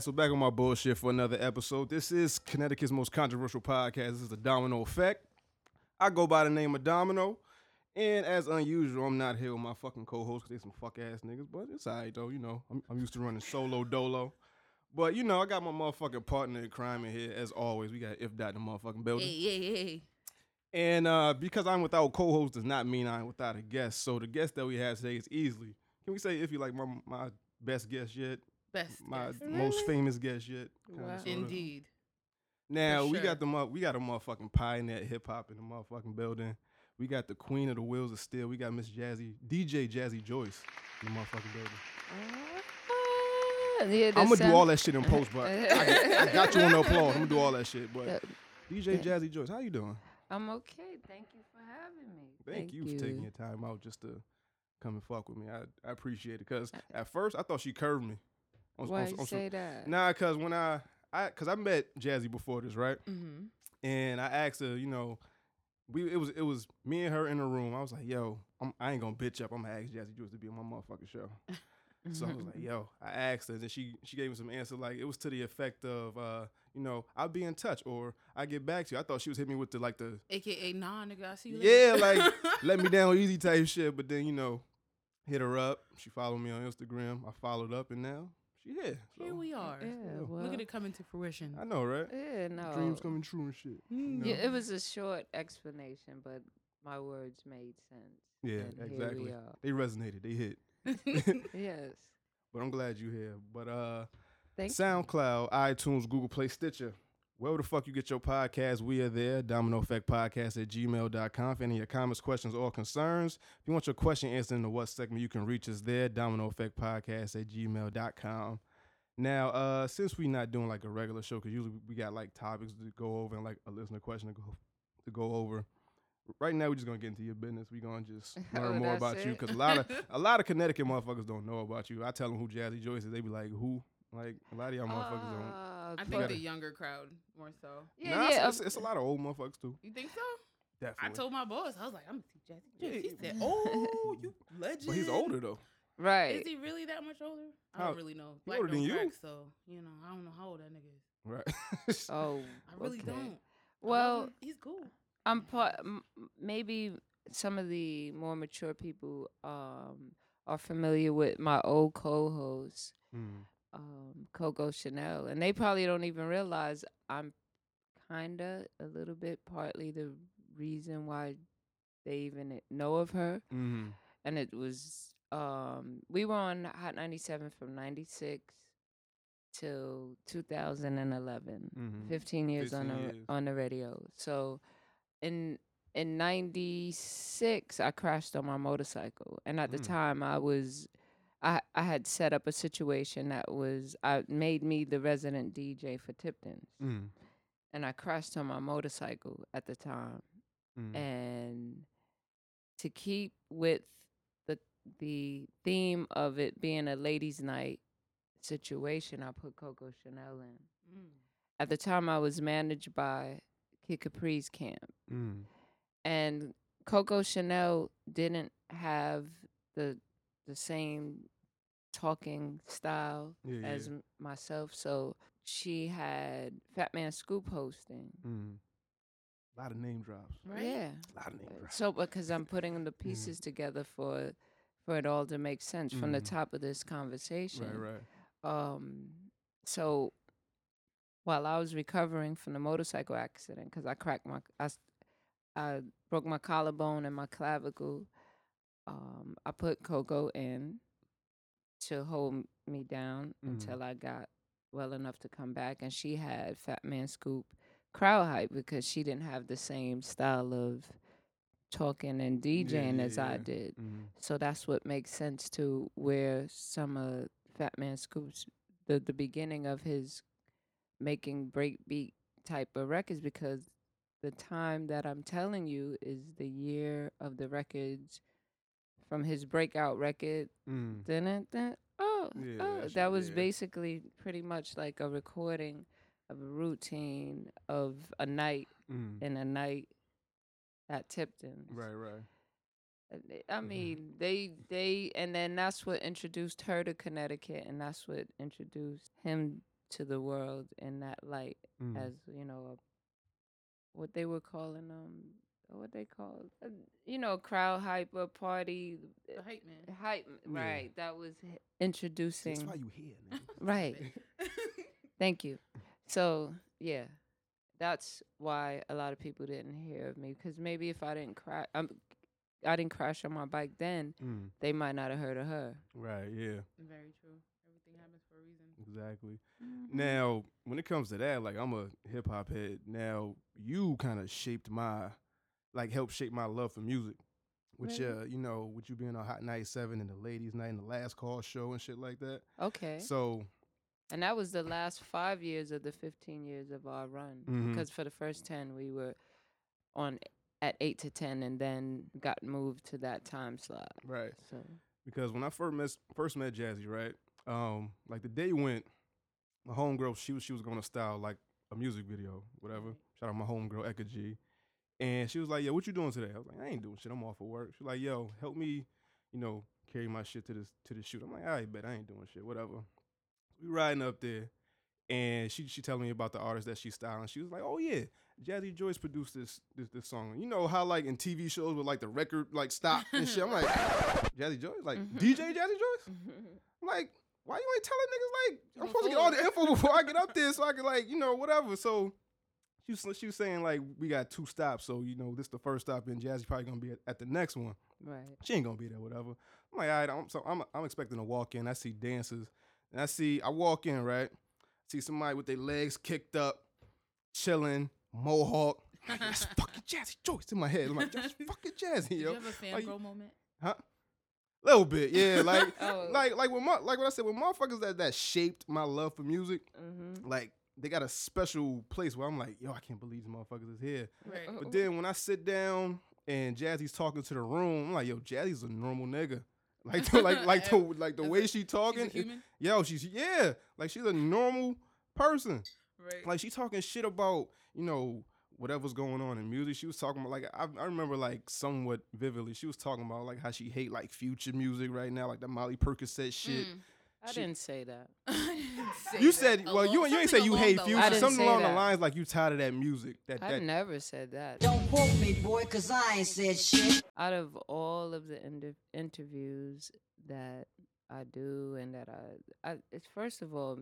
right, so back on my bullshit for another episode. This is Connecticut's most controversial podcast. This is the Domino Effect. I go by the name of Domino. And as unusual, I'm not here with my fucking co-host because they some fuck ass niggas. But it's alright though, you know. I'm, I'm used to running solo dolo. But you know, I got my motherfucking partner in crime in here as always. We got if dot in the motherfucking building. Hey, hey, hey. And uh, because I'm without co-host does not mean I'm without a guest. So the guest that we have today is easily. Can we say Iff you like my my best guest yet? Best. My guess. most famous guest yet? kinda, Wow. sorta. Indeed. Now For we got the mo- we got a motherfucking pioneer hip hop in the motherfucking building. We got the queen of the wheels of steel. We got Miss Jazzy DJ Jazzy Joyce in the motherfucking building. Ah, yeah, I'm gonna that do all that shit in post, but I, got- I got you on the applause. I'm gonna do all that shit. But that- DJ Jazzy Joyce, how you doing? I'm okay. Thank you for having me. Thank, you, for taking your time out just to come and fuck with me. I, I appreciate it. Cause at first I thought she curved me. On- on- Why on you some- say that? Nah, cause when I I cause I met Jazzy before this, right? Mm-hmm. And I asked her, you know, we it was it was me and her in a room. I was like, yo, I'm, I ain't gonna bitch up. I'm gonna ask Jazzy Joyce to be on my motherfucking show. So I was like, yo, I asked her, and then she she gave me some answer like it was to the effect of, uh, you know, I'll be in touch or I get back to you. I thought she was hitting me with the like the AKA, nah, nigga, I see you yeah, like let me down easy type shit. But then you know, hit her up. She followed me on Instagram. I followed up, and now she here. So, Here we are. Yeah, well, Look at it coming to fruition. I know, right? Yeah, no. Dreams coming true and shit. Mm. Yeah, know? it was a short explanation, but my words made sense. Yeah, and exactly. Here They resonated. They hit. yes. But I'm glad you're here. But uh. Thank SoundCloud, iTunes, Google Play, Stitcher. Wherever the fuck you get your podcast, we are there. Domino Effect Podcast at gmail.com. For any of your comments, questions, or concerns. If you want your question answered in the what segment, you can reach us there. Domino Effect Podcast at gmail.com. Now, uh, since we're not doing like a regular show, because usually we got like topics to go over and like a listener question to go to go over. Right now, we're just gonna get into your business. We're gonna just Oh, learn more that's about you because a lot of a lot of Connecticut motherfuckers don't know about you. I tell them who Jazzy Joyce is, they be like, "Who?" Like a lot of y'all motherfuckers don't. Ah, I think gotta- the younger crowd more so. Yeah, nah, yeah. it's, it's, it's a lot of old motherfuckers too. You think so? Definitely. I told my boss, I was like, I'm gonna see Jazzy. Yeah, Joyce. He said, Oh, you legend. but he's older though. right. Is he really that much older? I How- don't really know. Black older don't than you? crack, so you know, I don't know how old that nigga is. Right. oh, I really okay. don't. I love Well, him. he's cool. I'm part. m- maybe some of the more mature people um are familiar with my old co-host, Mm. Um, Coco Chanel, and they probably don't even realize I'm kinda a little bit partly the reason why they even know of her. Mm. And it was um we were on Hot 97 from 96 till 2011. Mhm. 15 years on the years. on the radio. So in in 96 I crashed on my motorcycle and at the Mm. time I was I I had set up a situation that was I made me the resident DJ for Tipton's Mm. and I crashed on my motorcycle at the time Mm. and to keep with the the theme of it being a ladies night situation I put Coco Chanel in Mm. at the time I was managed by Kid Capri's camp. Mm. And Coco Chanel didn't have the the same talking style Yeah, as yeah. m- myself. So she had Fat Man Scoop hosting. Mm. A lot of name drops. Right? Yeah. A lot of name drops. So because I'm putting the pieces together for for it all to make sense from the Mhm. top of this conversation. Right, right. um so while i was recovering from the motorcycle accident because i cracked my I, I broke my collarbone and my clavicle um i put coco in to hold me down Mhm. until i got well enough to come back and she had fat man scoop crowd hype because she didn't have the same style of talking and djing yeah, as i did Mm. so that's what makes sense to where some of Fat Man Scoop's the the beginning of his making breakbeat type of records because the time that I'm telling you is the year of the records from his breakout record. Mm. Dun, dun, dun, oh, Yeah, oh, that was yeah. basically pretty much like a recording of a routine of a night Mm. and a night at Tipton. Right, right. I Mhm. mean, they they and then that's what introduced her to Connecticut, and that's what introduced him to the world in that light Mm. as you know a, what they were calling um what they call uh, you know crowd hyper party The hype man. hype Yeah. right that was h- That's introducing why you here, nigga. right thank you so yeah that's why a lot of people didn't hear of me because maybe if i didn't crash um, i didn't crash on my bike then Mm. they might not have heard of her Right. Yeah. Very true. Everything happens for a reason. Exactly. Mm-hmm. Now, when it comes to that, like I'm a hip hop head. Now, you kind of shaped my, like, helped shape my love for music. Which, Really? uh, you know, with you being on Hot 97 and the Ladies Night and the Last Call show and shit like that. okay So, And that was the last five years of the 15 years of our run. Mhm. Because for the first 10, we were on at 8 to 10 and then got moved to that time slot. right. So, Because when I first met first met Jazzy, right, um, like the day went, my homegirl, she was she was gonna style like a music video, whatever. Shout out my homegirl Eka G. And she was like, Yo, what you doing today? I was like, I ain't doing shit. I'm off of work. She's like, Yo, help me, you know, carry my shit to this to the shoot. I'm like, I bet I ain't doing shit, whatever. We riding up there, and she she telling me about the artist that she's styling. She was like, Oh yeah, Jazzy Joyce produced this this this song. You know how like in TV shows with like the record like stop and shit. I'm like, Jazzy Joyce, like Mhm. DJ Jazzy Joyce. I'm like, why you ain't telling niggas like I'm supposed to get all the info before I get up there so I can like you know whatever. So she was she was saying like we got two stops, so you know this the first stop and Jazzy probably gonna be at, at the next one. right. She ain't gonna be there, whatever. I'm like, all right, I'm, so I'm I'm expecting to walk in. I see dancers, and I see I walk in right, see somebody with their legs kicked up, chilling, mohawk. Like, that's fucking Jazzy Joyce in my head. I'm like, that's fucking Jazzy, Did yo. you have a Like- fangirl moment? Huh? Little bit, yeah. Like, Oh. like, like when, my, like what I said, when motherfuckers that that shaped my love for music, Mm-hmm. like they got a special place where I'm like, yo, I can't believe these motherfuckers is here. Right. But then when I sit down and Jazzy's talking to the room, I'm like, yo, Jazzy's a normal nigga. Like, the, like, like the like the Is way it- she She's talking, a it- human? yo, she's yeah, like she's a normal person. Right. Like she talking shit about you know whatever's going on in music. She was talking about like I, I remember like somewhat vividly. She was talking about like how she hate like future music right now, like the Molly Percocet shit. Mm. I She- didn't say that. I didn't You that. said well, you you ain't say you hate the future. I lines. didn't Something say along the lines like you tired of that music. That I never said that. Don't quote me, boy, cause I ain't said shit. Out of all of the inter- interviews that I do and that I, I, it's first of all,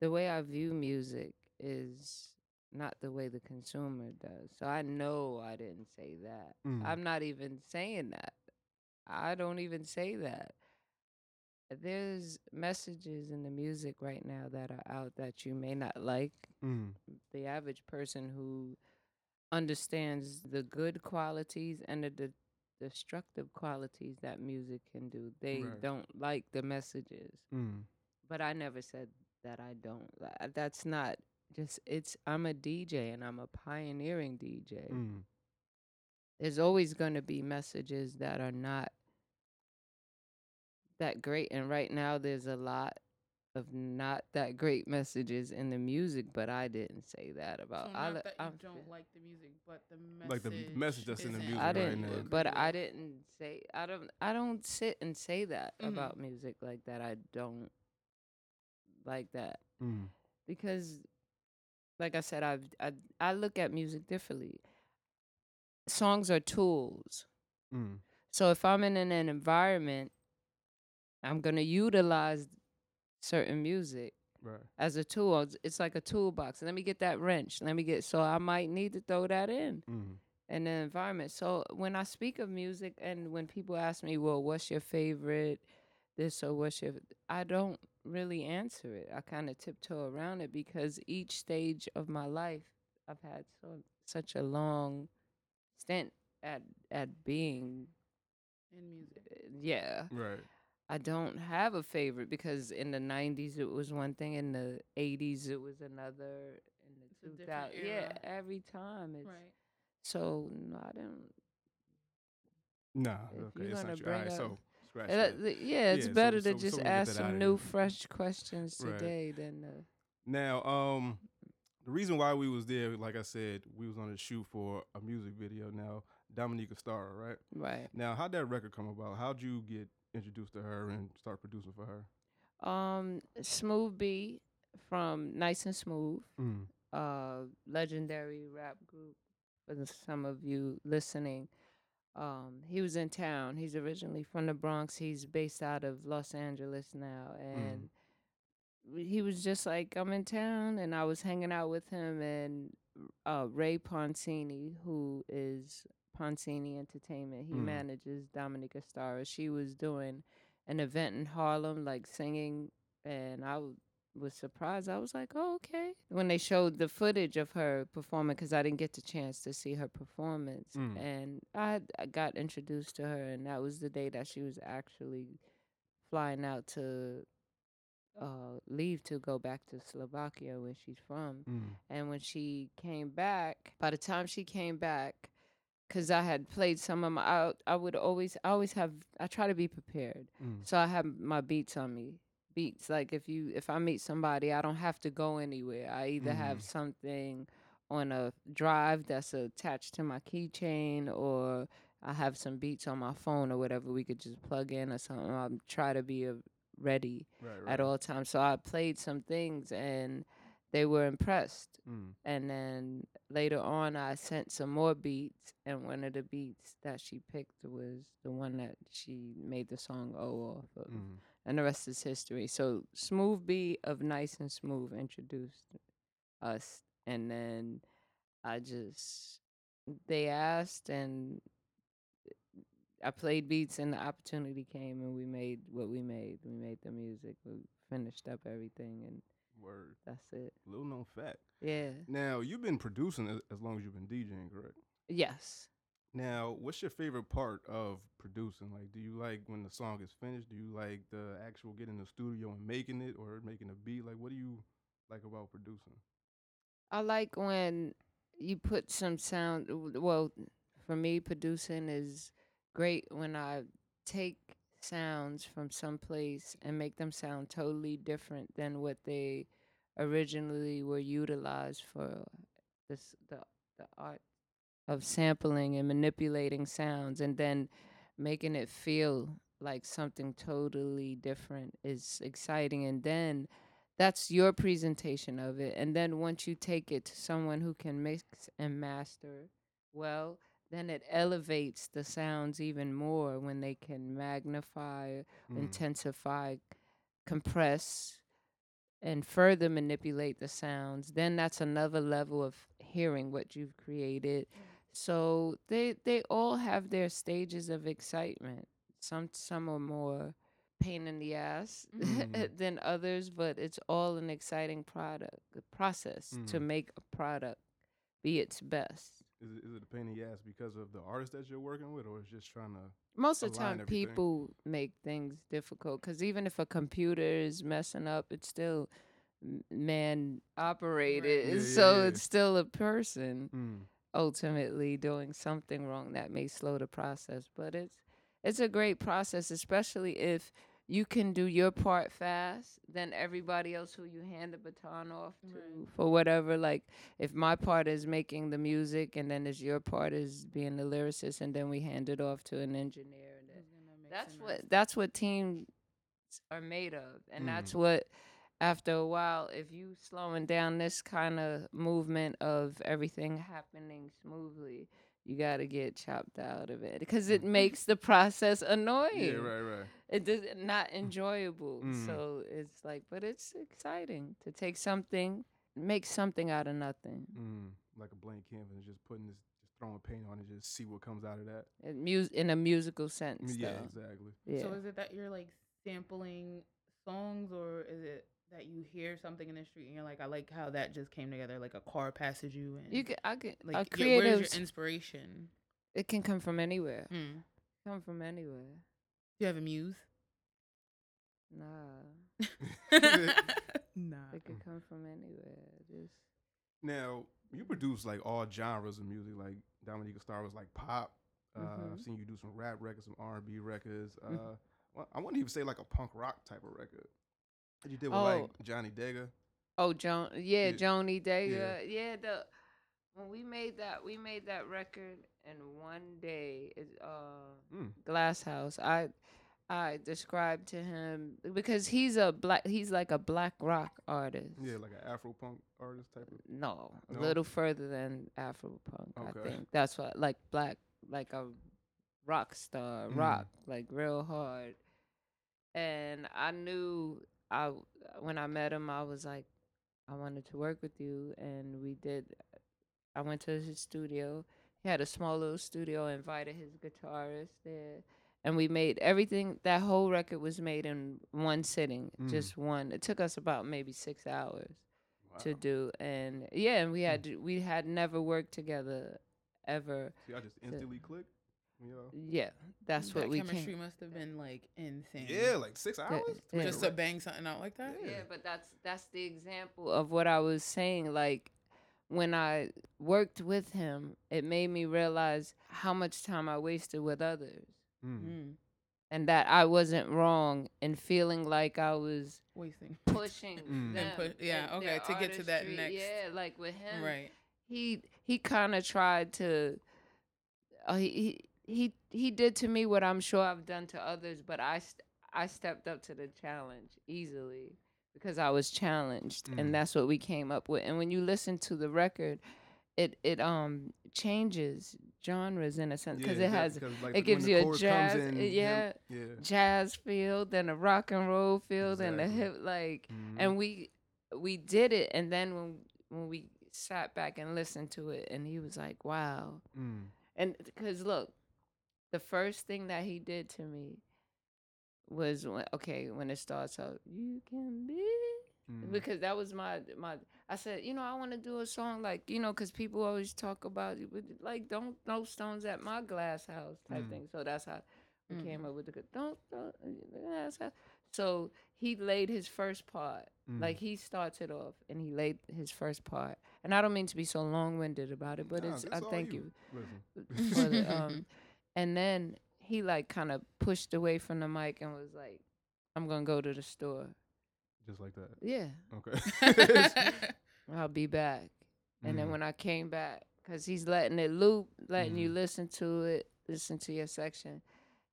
the way I view music is not the way the consumer does. So I know I didn't say that. Mm. I'm not even saying that. I don't even say that. There's messages in the music right now that are out that you may not like. Mm, The average person who understands the good qualities and the de- destructive qualities that music can do, they Right. don't like the messages. mm, But I never said that I don't. That's not just it's I'm a DJ and I'm a pioneering DJ. mm, There's always going to be messages that are not that great and right now there's a lot of not that great messages in the music, but I didn't say that So about not I li- that you I'm don't fe- like the music, but the message. Like the message that's in the music I right didn't, now. but I didn't say I don't. I don't sit and say that Mhm. about music like that. I don't like that mm, because, like I said, I've, I I look at music differently. Songs are tools. mm, So if I'm in an, an environment, I'm gonna utilize certain music right. as a tool. It's- It's like a toolbox. Let me get that wrench. Let me get. So I might need to throw that in. Mm, in the environment. So when I speak of music and when people ask me, well, what's your favorite this or what's your I don't really answer it. I kind of tiptoe around it because each stage of my life I've had so such a long stint at at being in music. uh, yeah. right. I don't have a favorite because in the 90s it was one thing, in the 80s it was another, in the It's a different yeah, era. every time it's Right. so no, I don't Nah, If okay, you're it's gonna not you. All right, bring so up- scratch Uh, that. th- yeah, it's Yeah, so- better so- to so just we get ask that outta some there. new, fresh questions Right. today than uh, Now, um, the reason why we was there, like I said, we was on a shoot for a music video. Now, Dominica Stara, right? right. Now, how'd that record come about? How'd you get introduced to her and start producing for her? Um, Smooth B from Nice and Smooth, Mm. uh, legendary rap group. For the, some of you listening, um, he was in town. He's originally from the Bronx. He's based out of Los Angeles now, and w- he was just like, "I'm in town," and I was hanging out with him and uh, Ray Poncini, who is Poncini Entertainment. He Mm. manages Dominica Stara. She was doing an event in Harlem, like singing, and I w- was surprised. I was like, "Oh, okay." When they showed the footage of her performing, because I didn't get the chance to see her performance, Mm. and I, had- I got introduced to her, and that was the day that she was actually flying out to uh, leave to go back to Slovakia, where she's from. Mm. And when she came back, by the time she came back, because I had played some of my, I, I would always, I always have, I try to be prepared. Mm. So I have my beats on me. Beats like if you, if I meet somebody, I don't have to go anywhere. I either have Mhm. something on a drive that's attached to my keychain, or I have some beats on my phone or whatever. We could just plug in or something. I try to be a, ready Right, right. at all times. So I played some things and they were impressed. Mm. And then later on, I sent some more beats, and one of the beats that she picked was the one that she made the song "Oh" off of, Mm. and the rest is history. So Smooth B of Nice and Smooth introduced us, and then I just they asked, and I played beats, and the opportunity came, and we made what we made. We made the music. We finished up everything, and Word. that's it. Little known fact. Yeah. Now you've been producing as, long as you've been DJing, correct? Yes. Now, what's your favorite part of producing? Like, do you like when the song is finished? Do you like the actual getting in the studio and making it, or making a beat? Like, what do you like about producing? I like when you put some sound. Well, for me, producing is great when I take sounds from some place and make them sound totally different than what they originally were utilized for. This the the art of sampling and manipulating sounds, and then making it feel like something totally different is exciting, and then that's your presentation of it. And then once you take it to someone who can mix and master well, then it elevates the sounds even more when they can magnify, Mm. intensify, compress, and further manipulate the sounds. Then that's another level of hearing what you've created. So they they all have their stages of excitement. Some some are more pain in the ass Mhm. than others, but it's all an exciting product process to Mhm. make a product be its best. Is it, is it a pain in the ass because of the artist that you're working with, or is just trying to? Most of the time, everything. people make things difficult because even if a computer is messing up, it's still man operated, Yeah, yeah, so yeah. it's still a person Mm. ultimately doing something wrong that may slow the process. But it's it's a great process, especially if you can do your part fast, then everybody else who you hand the baton off to Right. for whatever. Like if my part is making the music, and then as your part is being the lyricist, and then we hand it off to an engineer, and then Who's gonna mix that's what master? that's what teams are made of and that's mm. what after a while if you slowing down this kind of movement of everything happening smoothly you got to get chopped out of it because it makes the process annoying Yeah, right, right. it does not enjoyable Mm. so it's like but it's exciting to take something make something out of nothing Mm. Like a blank canvas, just putting this, just throwing paint on it, just see what comes out of that. in, mus- in a musical sense Yeah, though. exactly. yeah So is it that you're like sampling songs, or is it that you hear something in the street and you're like, I like how that just came together, like a car passes you and you can i can like like yeah, where's your inspiration? it can come from anywhere Mm. come from anywhere Do you have a muse? Nah, nah. it could come from anywhere. Just Now you produce like all genres of music. Like Dominica Star was like pop. Uh, I've Mhm. seen you do some rap records, some R and B records. Uh, Mhm. well, I wouldn't even say like a punk rock type of record. You did with Oh. like Johnny Dega. oh, Joan, yeah, Yeah, Joni Dega, yeah. The when we made that, we made that record in one day. Uh, Mm. Glass House. I I described to him because he's a black he's like a black rock artist. Yeah, like an Afro punk artist type of. No, a little further than Afro punk. I Okay. think that's what like black like a rock star, Mm. rock like real hard. And I knew I when I met him, I was like, I wanted to work with you, and we did. I went to his studio. He had a small little studio. Invited his guitarist there, and we made everything. That whole record was made in one sitting, Mm. just one. It took us about maybe six hours to do and yeah and we had to- we had never worked together ever See, I just instantly clicked. Yeah. yeah that's that what we chemistry came must have been like insane. Yeah, like six hours. yeah. Just to bang something out like that. yeah but that's that's the example of what i was saying like when i worked with him it made me realize how much time i wasted with others Mm. Mm. and that i wasn't wrong in feeling like i was Wasting. pushing Mm. them And pu- yeah, and okay, their to get to that next- yeah like with him Right. he he kind of tried to uh, he, he he did to me what I'm sure I've done to others, but I st- I stepped up to the challenge easily because I was challenged, Mm. and that's what we came up with. And when you listen to the record, it it um changes genres in a sense because Yeah, it has because, like, it gives you a jazz, in, yeah, yeah. jazz feel, then a rock and roll feel, then Exactly. hip like Mhm. and we we did it and then when when we sat back and listened to it and he was like wow Mm. and because look the first thing that he did to me was when okay when it starts out you can be Mm. because that was my my i said you know i want to do a song like you know because people always talk about like don't throw stones at my glass house type Mm. thing so that's how we Mm. came up with the good don't throw the glass house so he laid his first part Mm. like he starts it off and he laid his first part and i don't mean to be so long-winded about it but Nah, it's i thank you. you for the, um, and then he like kind of pushed away from the mic and was like, "I'm gonna go to the store. Just like that. Yeah, Okay. I'll be back." And then Mm. when I came back, cause he's letting it loop, letting you Mhm. listen to it, listen to your section,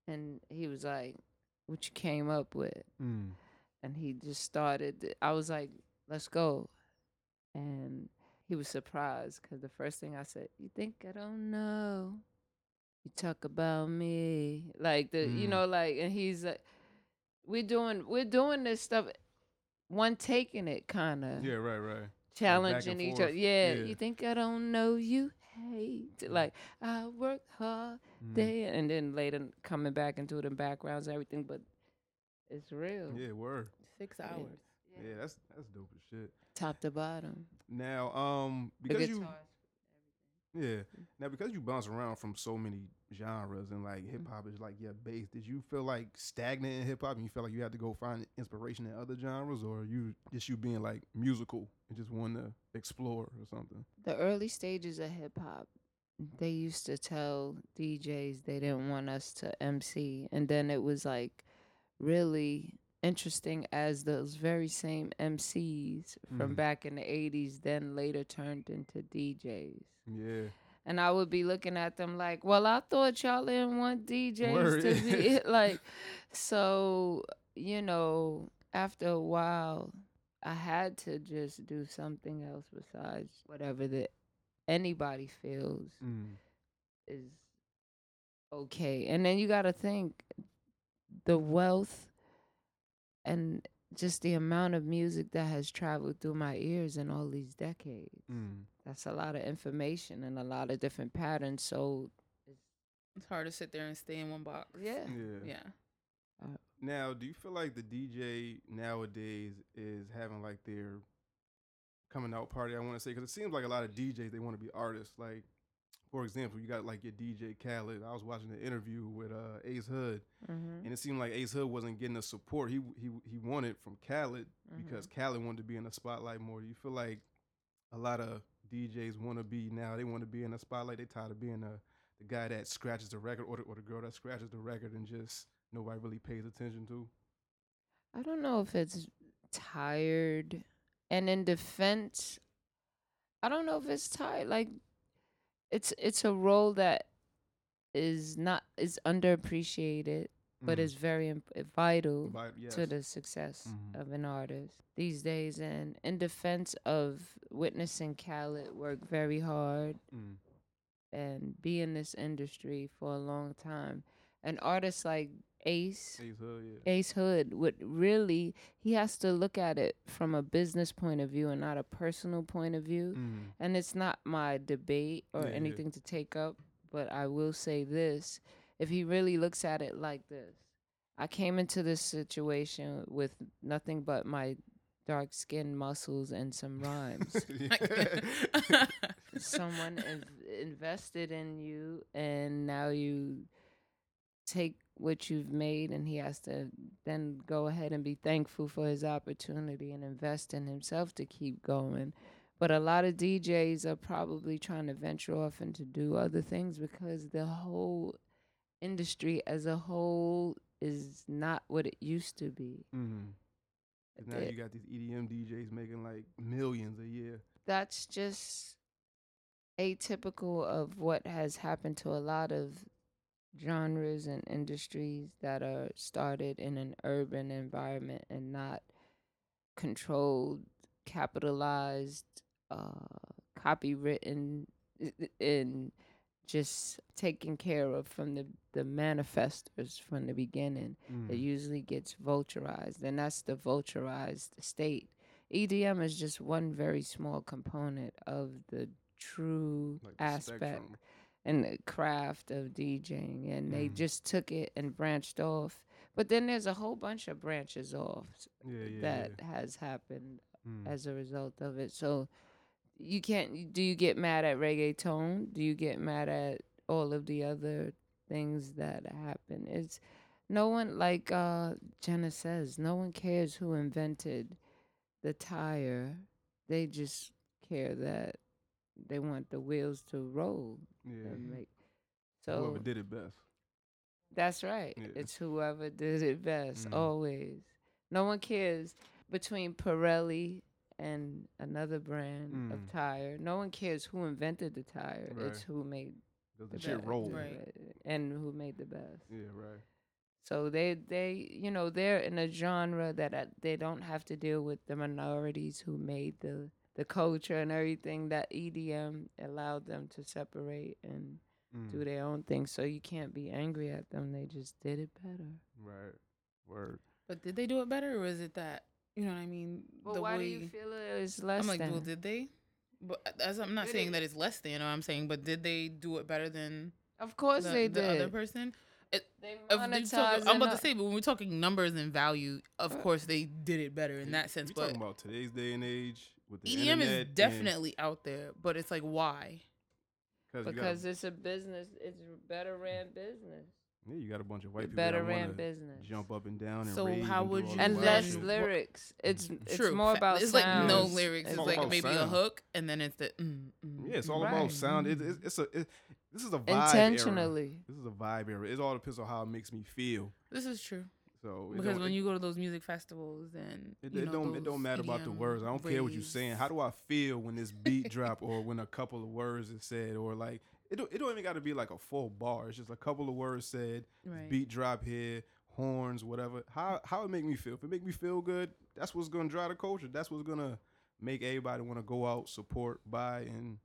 and he was like, "What you came up with?" Mm. And he just started. I was like, "Let's go," and he was surprised because the first thing I said, "You think I don't know?" You talk about me, like the, you Mm. know, like, and he's like, "We're doing, we're doing this stuff." One taking it, kind of Yeah, right, right. challenging each other. forth. Yeah, Yeah. you think I don't know you? Hate like I work hard Mm. day, and then later coming back into doing the backgrounds and everything, but it's real. Yeah, word. Six Yeah. hours. Yeah, that's that's dope as shit. top to bottom. Now, um, The because you, guitars. Yeah, mm. now because you bounce around from so many genres and like mm. hip hop is like your base. Did you feel like stagnant in hip hop and you felt like you had to go find inspiration in other genres, or you just you being like musical and just want to explore or something? the early stages of hip hop, they used to tell DJs they didn't want us to MC, and then it was like really interesting as those very same MCs from Mhm. back in the 80s then later turned into DJs. Yeah, And I would be looking at them like, well, I thought y'all didn't want DJs Word. to be like, so, you know, after a while, I had to just do something else besides whatever that anybody feels mm. is okay. And then you got to think the wealth and just the amount of music that has traveled through my ears in all these decades. Mm. That's a lot of information and a lot of different patterns. So, It's hard to sit there and stay in one box. yeah. yeah. Yeah. Now, do you feel like the DJ nowadays is having like their coming out party? I want to say because it seems like a lot of DJs they want to be artists. Like, for example, you got like your DJ Khaled. I was watching the interview with uh, Ace Hood, Mm-hmm. and it seemed like Ace Hood wasn't getting the support he he he wanted from Khaled because Khaled wanted to be in the spotlight more. You feel like a lot of DJs want to be now? They want to be in the spotlight. They tired of being the the guy that scratches the record or the, or the girl that scratches the record and just nobody really pays attention to. I don't know if it's tired. And in defense, I don't know if it's tired. Like it's it's a role that is not is underappreciated but Mhm. it's very imp- vital But yes. to the success Mhm. of an artist these days. And in defense of witnessing Khaled work very hard Mm. and be in this industry for a long time, an artist like Ace. Ace Hood, yeah. Ace Hood would really he has to look at it from a business point of view and not a personal point of view. Mm. And it's not my debate or Yeah, yeah. anything to take up, but I will say this. If he really looks at it like this, I came into this situation with nothing but my dark skin muscles and some rhymes. Someone in- invested in you, and now you take what you've made, and he has to then go ahead and be thankful for his opportunity and invest in himself to keep going. But a lot of DJs are probably trying to venture off and to do other things because the whole industry as a whole is not what it used to be. Mm-hmm. Now It- you got these EDM DJs making like millions a year. that's just atypical of what has happened to a lot of genres and industries that are started in an urban environment and not controlled, capitalized, uh, copywritten, and just taken care of from the, the manifestors from the beginning. Mm. It usually gets vulturized, and that's the vulturized state. EDM is just one very small component of the true Like aspect spectrum. And the craft of DJing, and they Mhm. just took it and branched off. But then there's a whole bunch of branches off Yeah, yeah, that yeah. has happened Mm. as a result of it. So you can't. Do you get mad at reggaeton? Do you get mad at all of the other things that happen? It's no one like uh, Jenna says. No one cares who invented the tire. They just care that they want the wheels to roll yeah. and make. Whoever did it best. that's right. Yeah. It's whoever did it best, Mhm. always. No one cares between Pirelli and another brand Mm. of tire. No one cares who invented the tire. It's who made Does the the shit best, roll? Right. and who made the best. Yeah, right. So they they you know they're in a genre that uh, they don't have to deal with the minorities who made the the culture and everything that EDM allowed them to separate and Mm. do their own thing. So you can't be angry at them. They just did it better. Right. Word. But did they do it better, or is it that you know what I mean? Well, the why way do you feel it is less I'm like, than? well, did they? But as I'm not Did saying it- that it's less than, or I'm saying, but did they do it better than of course the, they the did. other person? It, They if they talk- I'm about to say, but when we're talking numbers and value, of Uh, course they did it better in that sense. We But talking about today's day and age with the EDM internet is and- definitely out there, but it's like why? 'cause you got a- because it's a business. It's a better ran business. yeah, you got a bunch of white people better that ran business. jump up and down and So rave how and do would you and less shit. lyrics. It's it's True. more about it's like no lyrics. It's all like about maybe a hook, and then it's the mm, mm, Yeah, it's all mm. about sound. It, it's, it's a it, this is a vibe era. intentionally. This is a vibe era. It all depends on how it makes me feel. This is true So because when it, you go to those music festivals and it, it know, don't it don't matter about the words. I don't care what you're saying. How do I feel when this beat drop or when a couple of words is said or like it don't, it don't even got to be like a full bar. It's just a couple of words said. Right. Beat drop here, horns, whatever. How how it make me feel? If it make me feel good, that's what's gonna drive the culture. That's what's gonna make everybody want to go out, support, buy, and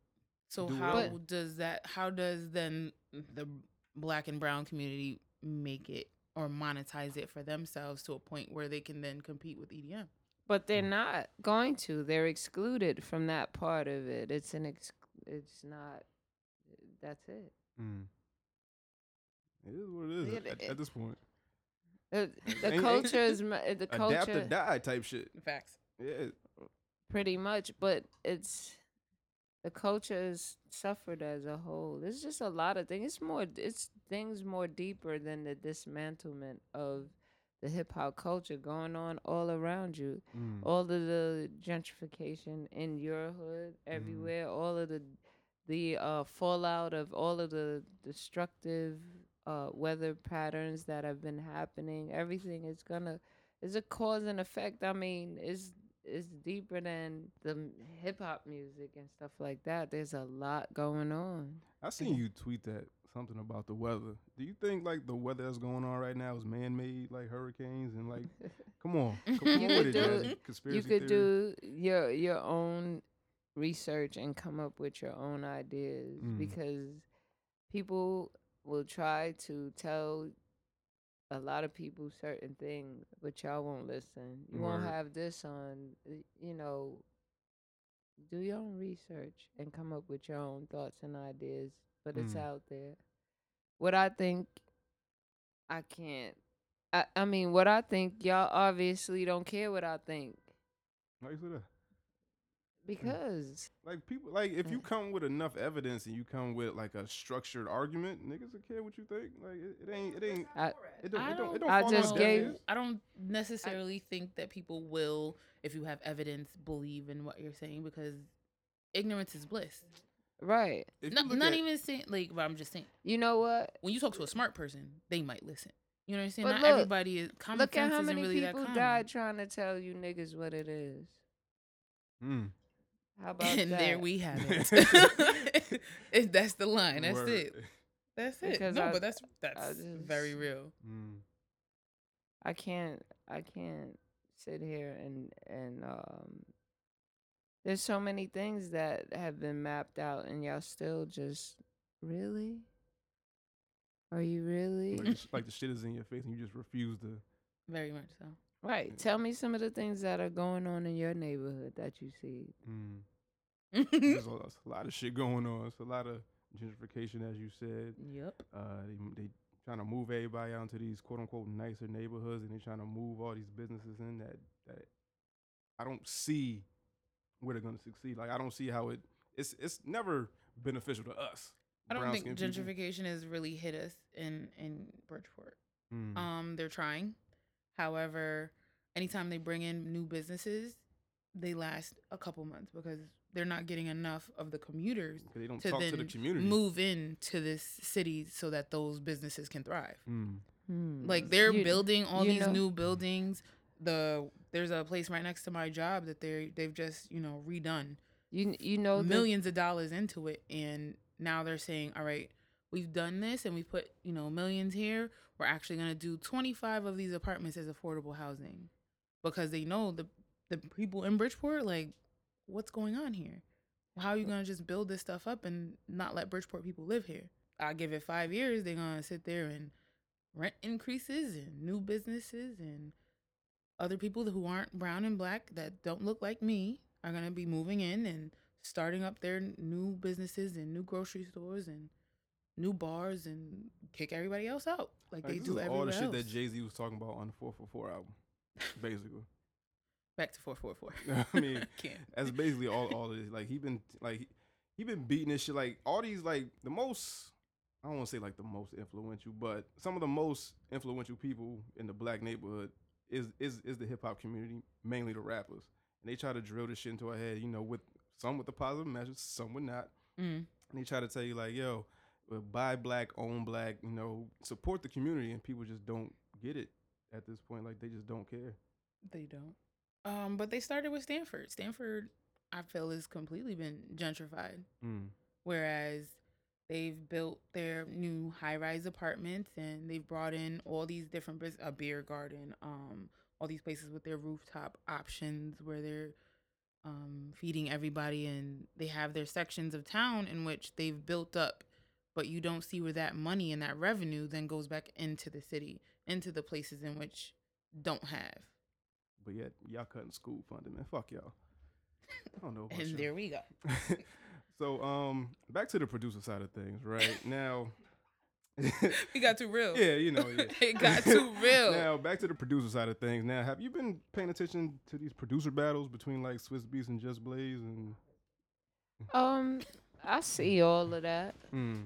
So do how whatever. does that? How does then the black and brown community make it or monetize it for themselves to a point where they can then compete with EDM? But they're Mm. not going to. They're excluded from that part of it. It's an ex- it's not that's it. mm. it is what it is Yeah, at, at- it- at this point. The, Ain't- the ain't- culture is ma- the Adapt or culture die type shit. Facts. Yeah, pretty much, but it's the culture has suffered as a whole. There's just a lot of things. It's more it's things more deeper than the dismantlement of the hip hop culture going on all around you. Mm. All of the gentrification in your hood, everywhere, all of the the uh, fallout of all of the destructive uh, weather patterns that have been happening. Everything is gonna is a cause and effect. I mean, it's it's deeper than the hip hop music and stuff like that. There's a lot going on. I seen you tweet that something about the weather. Do you think like the weather that's going on right now is man made, like hurricanes and like? Come on, come on You could it, do- you could do your your own research and come up with your own ideas Mm. because people will try to tell a lot of people certain things, but y'all won't listen. You won't Word. have this on, you know. Do your own research and come up with your own thoughts and ideas, but it's Mm. out there. What I think, I can't. I, I mean, what I think, y'all obviously don't care what I think Why you say that? Because Like people, like if you Mm. come with enough evidence and you come with like a structured argument, niggas will care what you think. Like it, it ain't, it ain't, I, it don't, I don't, it don't don't I fall just gave- I don't necessarily think that people will, if you have evidence, believe in what you're saying because ignorance is bliss. right. No, not at- even saying like, but I'm just saying You know what? when you talk to a smart person, they might listen. You know what I'm saying? But Not look- everybody is common Look at sense how isn't many really that people died trying to tell you niggas what it is. Mm. How about and that? there we have it. If that's the line. That's Word. it. That's it. Because no, I- but that's that's just- very real. Mm. I can't. I can't sit here and and um. There's so many things that have been mapped out, and y'all still just really. Are you really? Like, the like the shit is in your face and you just refuse to. Very much so. Right. Tell me some of the things that are going on in your neighborhood that you see. Mm. There's a, there's a lot of shit going on. It's a lot of gentrification, as you said. yep. Uh, they they trying to move everybody out into these quote unquote nicer neighborhoods, and they're trying to move all these businesses in that that I don't see where they're gonna succeed. Like I don't see how it. It's it's never beneficial to us. I don't think brown-skinned people. gentrification has really hit us in in Bridgeport. Mm. Um, they're trying. However, anytime they bring in new businesses, they last a couple months because they're not getting enough of the commuters they don't to talk then to the community. move into this city so that those businesses can thrive. Mm. Like they're You- building all these know- new buildings. The there's a place right next to my job that they they've just you know redone You you know the- millions of dollars into it and now they're saying all right we've done this and we put you know millions here we're actually going to do 25 of these apartments as affordable housing. Because they know the the people in Bridgeport like what's going on here? How are you going to just build this stuff up and not let Bridgeport people live here? I give it 5 years they're going to sit there and rent increases and new businesses and other people who aren't brown and black that don't look like me are going to be moving in and starting up their new businesses and new grocery stores and new bars and kick everybody else out like, Like, they do everywhere all the shit else. that Jay Z was talking about on the 444 album, basically. Back to 444. I mean. That's basically all all it is. Like he been like he, he been beating this shit. Like all these like the most I don't want to say like the most influential, but some of the most influential people in the black neighborhood is is is the hip hop community, mainly the rappers. And they try to drill this shit into our head, you know, with some with the positive measures, some with not. Mm. And they try to tell you like, yo, buy black, own black, you know, support the community, and people just don't get it at this point. Like they just don't care. They don't. Um, but they started with Stamford. Stamford, I feel, has completely been gentrified. Mm. Whereas they've built their new high-rise apartments and they've brought in all these different bus- a beer garden, um, all these places with their rooftop options where they're um, feeding everybody, and they have their sections of town in which they've built up. But you don't see where that money and that revenue then goes back into the city, into the places in which don't have. But yet y'all cutting school funding, man. Fuck y'all. I don't know. About And y'all. there we go. so um back to the producer side of things right now We got too real. yeah you know yeah. It got too real. now back to the producer side of things now have you been paying attention to these producer battles between like Swizz Beatz and just blaze and Um, I see all of that. mm.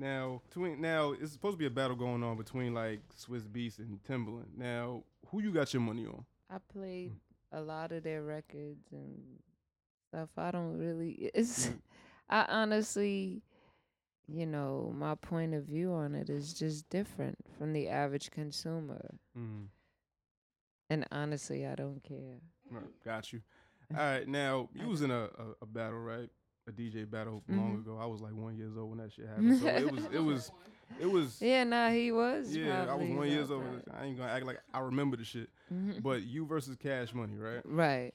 Now between now it's supposed to be a battle going on between like Swizz Beatz and timbaland now who you got your money on I played a lot of their records and stuff. I don't really. It's. Mm. I honestly, you know, my point of view on it is just different from the average consumer. mm. And honestly, I don't care. Right, got you all right now you was in a, a, a battle right a DJ battle long Mhm. ago. I was like one years old when that shit happened. So it was it was it was Yeah, nah, he was. yeah. I was one years old. I ain't gonna act like I remember the shit. Mhm. But you versus Cash Money, right? Right.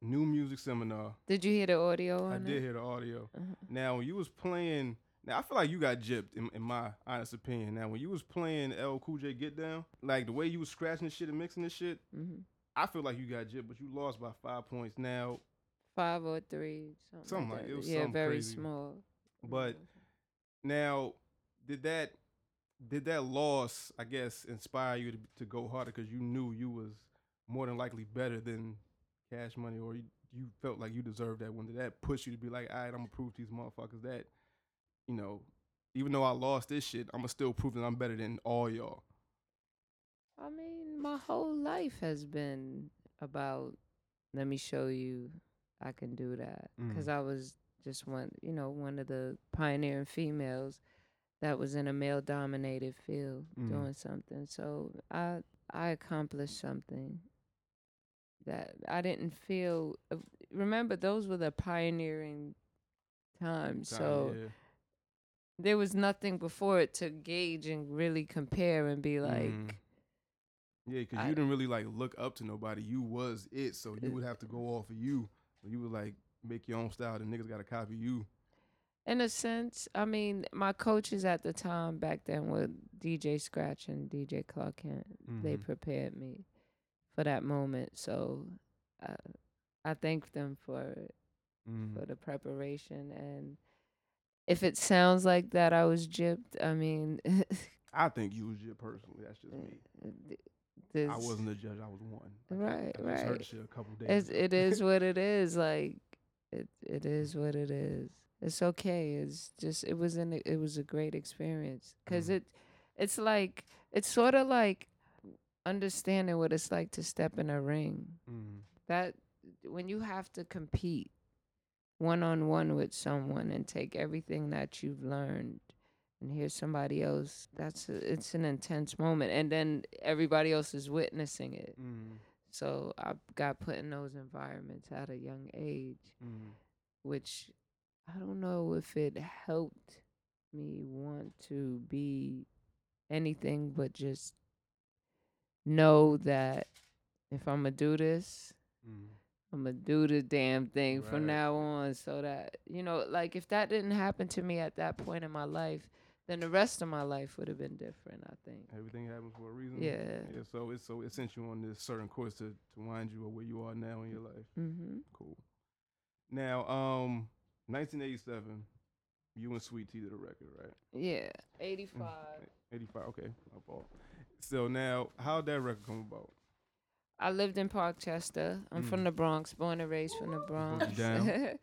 New music seminar. Did you hear the audio on I it? did hear the audio. Uh-huh. Now when you was playing, now I feel like you got gypped in, in my honest opinion. Now when you was playing L Cool J Get Down, like the way you was scratching the shit and mixing this shit, hmm I feel like you got gypped, but you lost by five points. Now, Five or three, something, Something like like- that. it was yeah, very crazy. small. but mm-hmm. now did that did that loss, I guess, inspire you to, to go harder because you knew you was more than likely better than Cash Money, or you, you felt like you deserved that one? Did that push you to be like, all right, I'm gonna prove to these motherfuckers that, you know, even though I lost this shit, I'm gonna still prove that I'm better than all y'all. I mean, my whole life has been about let me show you I can do that because Mhm. I was just one, you know, one of the pioneering females that was in a male dominated field Mhm. doing something. So I I accomplished something that I didn't feel. uh, Remember, those were the pioneering times. So yeah. there was nothing before it to gauge and really compare and be like. Mhm. Yeah, because you didn't really like look up to nobody. You was it, so you Uh, would have to go off of you. You would like make your own style. The niggas got to copy you. In a sense, I mean, my coaches at the time back then were DJ Scratch and DJ Clark Kent. They Mhm. prepared me for that moment, so uh, I thank them for Mm. for the preparation. And if it sounds like that, I was gypped. I mean, I think you was your personally. That's just me. th- I wasn't a judge. I was one. Right, I just heard right. shit a couple days. It's, it is what it is. Like it, it is what it is. It's okay. It's just it was an it was a great experience because Mhm. it, it's like it's sort of like understanding what it's like to step in a ring. Mm. That when you have to compete one on one with someone and take everything that you've learned and hear somebody else. That's a, it's an intense moment, and then everybody else is witnessing it. Mm. So I got put in those environments at a young age, Mm. which I don't know if it helped me want to be anything but just know that if I'm gonna do this, Mm. I'm gonna do the damn thing Right. from now on. So that you know, like if that didn't happen to me at that point in my life, then the rest of my life would have been different. I think. Everything happens for a reason. Yeah. Yeah. So it's so it sent you on this certain course to to wind you up where you are now in your life. Mm-hmm. Cool. Now, um, 1987, you and Sweet Tea did a record, right? Yeah. Eighty-five. 85. Okay, my fault. So now, how'd that record come about? I lived in Parkchester. I'm Mm. from the Bronx, born and raised from the Bronx.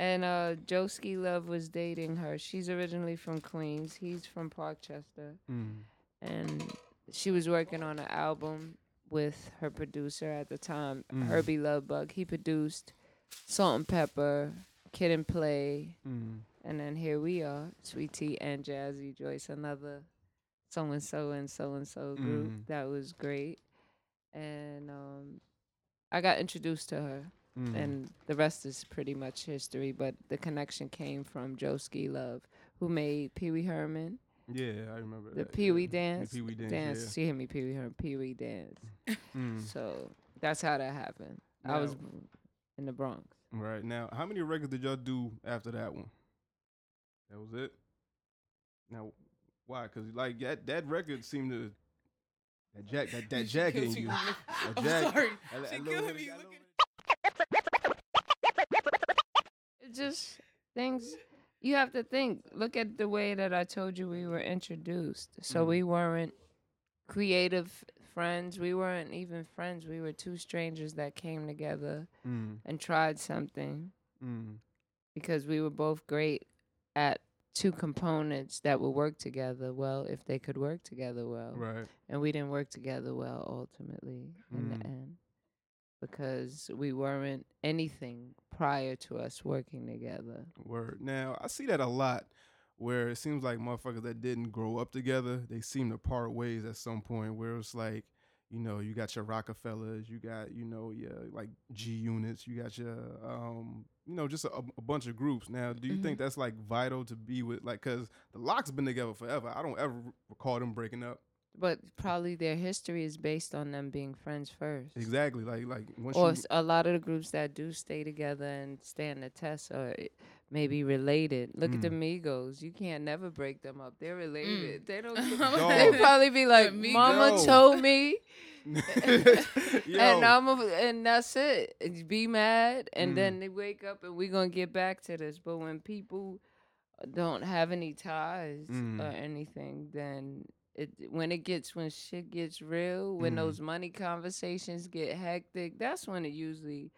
and uh, Joeski Love was dating her. She's originally from Queens. He's from Parkchester. Mm. And she was working on an album with her producer at the time, Mm. Hurby Luv Bug. He produced Salt-N-Pepa, Kid and Play. Mm. And then here we are, Sweet Tea and Jazzy Joyce, another so and so and so and so group. Mhm. That was great. And um, I got introduced to her, Mm. and the rest is pretty much history. But the connection came from Joeski Love, who made Pee Wee Herman, yeah, I remember the that. Pee Wee yeah. dance. The Pee Wee dance. dance. She hit me Pee Wee Herman, Pee Wee dance. Mm. So that's how that happened. I was in the Bronx. Right now, how many records did y'all do after that one? That was it. Now, why? Because like that that record seemed to that jack that that jack in She you. killed me. That I'm jack- sorry. a- a She killed me. a Look little just things you have to think. Look at the way that I told you we were introduced. So Mhm. we weren't creative friends. We weren't even friends. We were two strangers that came together Mm, and tried something mm, because we were both great at two components that would work together well if they could work together well. right. And we didn't work together well ultimately in Mm. the end because we weren't anything prior to us working together. Word. Now I see that a lot, where it seems like motherfuckers that didn't grow up together, they seem to part ways at some point. Where it's like, you know, you got your Rockefellers, you got, you know, your like G units, you got your, um, you know, just a, a bunch of groups. Now, do you Mm-hmm. think that's like vital to be with, like, cause the LOX been together forever. I don't ever recall them breaking up. But probably their history is based on them being friends first. Exactly. Like, like once Or you, s- a lot of the groups that do stay together and stand the test are maybe related. Look at the Mm. Migos. You can't never break them up. They're Mm. related. They don't. They probably be like, "Mama Migos. told me." And I'm a, and that's it. Be mad, and Mm. then they wake up, and we're gonna get back to this. But when people don't have any ties Mm. or anything, then it when it gets when shit gets real, when Mm. those money conversations get hectic, that's when it usually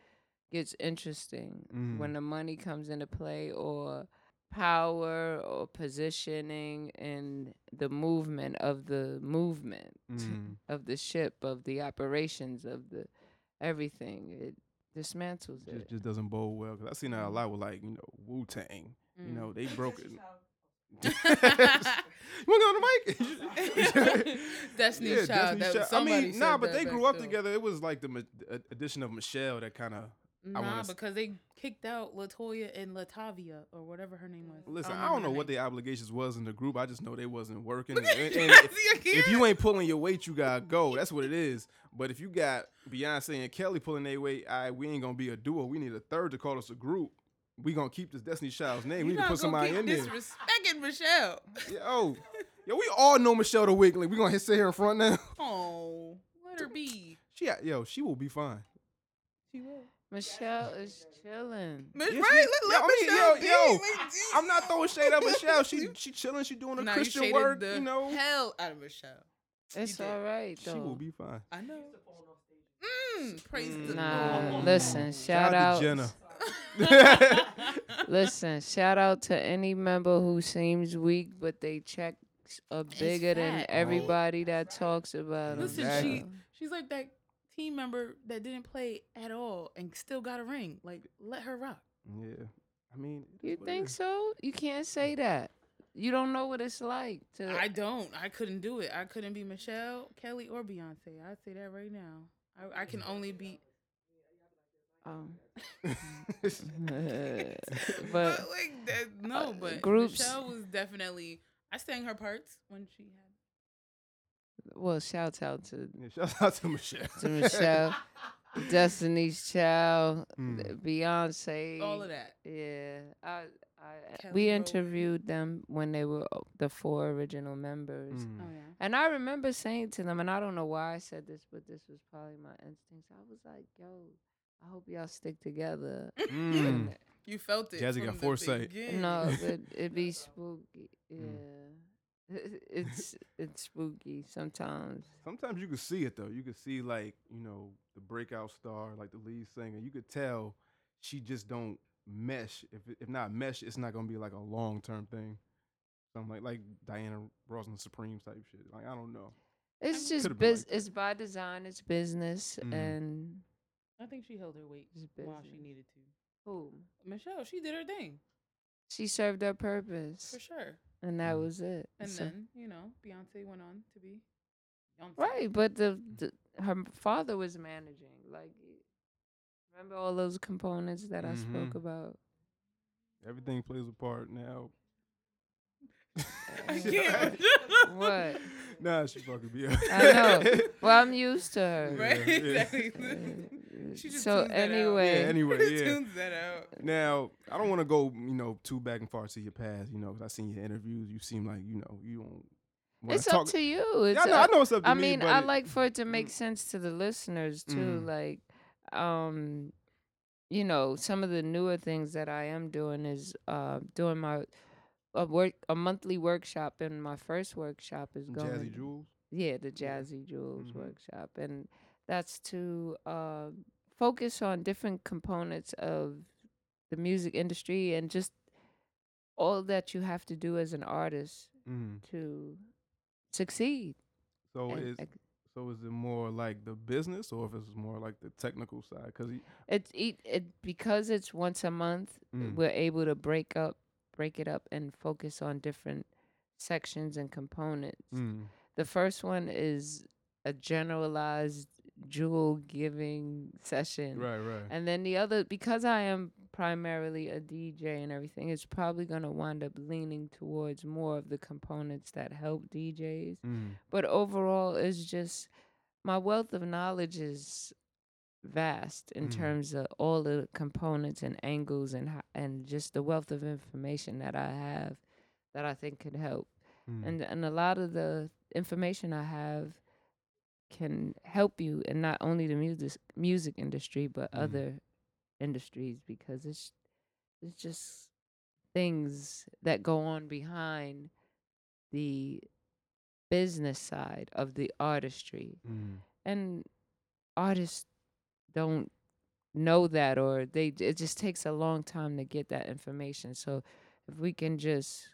gets interesting. Mm. When the money comes into play, or power or positioning and the movement of the movement Mm. of the ship, of the operations, of the everything. It dismantles just, it. just doesn't bode well. Cause I seen that a lot with like, you know, Wu Tang. You Mm. know, they broke it. You want to go on the mic? Destiny's Child. That was I mean, nah, but they grew up together. It was like the ma- addition of Michelle that kind of. I Nah, because they kicked out LeToya and LaTavia or whatever her name was. Listen, I remember don't know what name. their obligations was in the group. I just know they wasn't working. Look and- and if, you ain't pulling your weight, you gotta go. That's what it is. But if you got Beyonce and Kelly pulling their weight, right, we ain't gonna be a duo. We need a third to call us a group. We gonna keep this Destiny Child's name. we you need to put somebody in there. Disrespecting Michelle. Yo, yo, we all know Michelle the Wiggly. We gonna hit sit here in front now. Oh, let her be. She, yo, she will be fine. She will. Michelle is chilling. Miss Yeah, right? she- Let, yo, let I mean, Michelle yo, be. yo, Like, I'm not throwing shade at Michelle. She, she chilling. She doing a Nah, you Christian shaded work. the You know, hell out of Michelle. It's did. all right she will be fine. I know. Mm, praise the Nah, Lord. listen. Shout, out out. to Jenna. Listen, shout out to any member who seems weak, but they checks are bigger than fact. everybody that talks about them. Listen, Exactly. she she's like that team member that didn't play at all and still got a ring. Like, let her rock. Yeah, I mean, You is what it think so? You can't say mm. that. You don't know what it's like to. I don't. I couldn't do it. I couldn't be Michelle, Kelly, or Beyonce. I say that right now. I, I can only be. Um, But but like that, no. But groups- Michelle was definitely. I sang her parts when she had. well, shouts out to Yeah, shout out to Michelle. to Michelle, Destiny's Child, Mm. Beyonce, All of that. Yeah, I, I, we interviewed them when they were uh, the four original members, Mm. Oh yeah. and I remember saying to them, and I don't know why I said this, but this was probably my instincts. I was like, "Yo, I hope y'all stick together." Mm. You felt it. Jazzy from got the foresight. beginning. no, it it be spooky. Yeah, Mm. it's it's spooky sometimes. Sometimes you could see it though. You could see like you know the breakout star, like the lead singer. You could tell she just don't mesh. If if not mesh, it's not gonna be like a long term thing. Something like like Diana Ross and the Supremes type shit. Like I don't know. It's just could've biz- like It's by design. It's business, Mm. and I think she held her weight while she needed to. who Michelle, she did her thing she served her purpose, for sure. and that Mm. was it. And So- then you know Beyonce went on to be. Beyonce. right, but the, the her father was managing. Like, remember all those components that I spoke about. Everything plays a part now. I can't. What? Nah, she fucking be. I know. Well, I'm used to her. Right? Yeah. Exactly. She just so tunes that out. anyway, Yeah, anyway, yeah. tunes that out. Now, I don't want to go, you know, too back and far to your past, you know, 'cause I seen your interviews. You seem like, you know, you don't. wanna it's talk- up to you. It's Yeah, I know, I up- know it's up to I me. mean, but I it- like for it to make Mm. sense to the listeners too. Mm. Like, um, you know, some of the newer things that I am doing is uh doing my a work a monthly workshop, and my first workshop is going. Jazzy Jewels. Yeah, the Jazzy Jewels Mhm. workshop, and that's to uh, focus on different components of the music industry and just all that you have to do as an artist Mm-hmm. to succeed. So And is ex- so is it more like the business or if it's more like the technical side? Because It's it, it because it's once a month. Mm. We're able to break up, break it up, and focus on different sections and components. mm, The first one is a generalized jewel giving session. Right, right. And then the other, because I am primarily a DJ and everything, it's probably going to wind up leaning towards more of the components that help DJs. Mm. But overall, it's just my wealth of knowledge is vast in Mhm. terms of all the components and angles and and just the wealth of information that I have that I think could help. Mm. And and a lot of the information I have can help you in not only the music music industry but Mhm. other industries because it's it's just things that go on behind the business side of the artistry Mm. and artists don't know that or they it just takes a long time to get that information so if we can just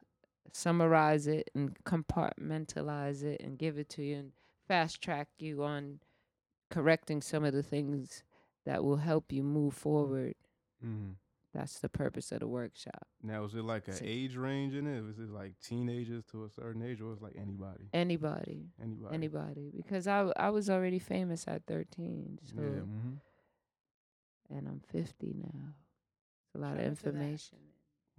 summarize it and compartmentalize it and give it to you and fast track you on correcting some of the things that will help you move forward Mm. that's the purpose of the workshop Now, is it like an See. age range in it? Is it like teenagers to a certain age, or is it like anybody? anybody Anybody. anybody because I w- I was already famous at 13 so Yeah. hmm and I'm 50 now it's a lot Shout of out to that. information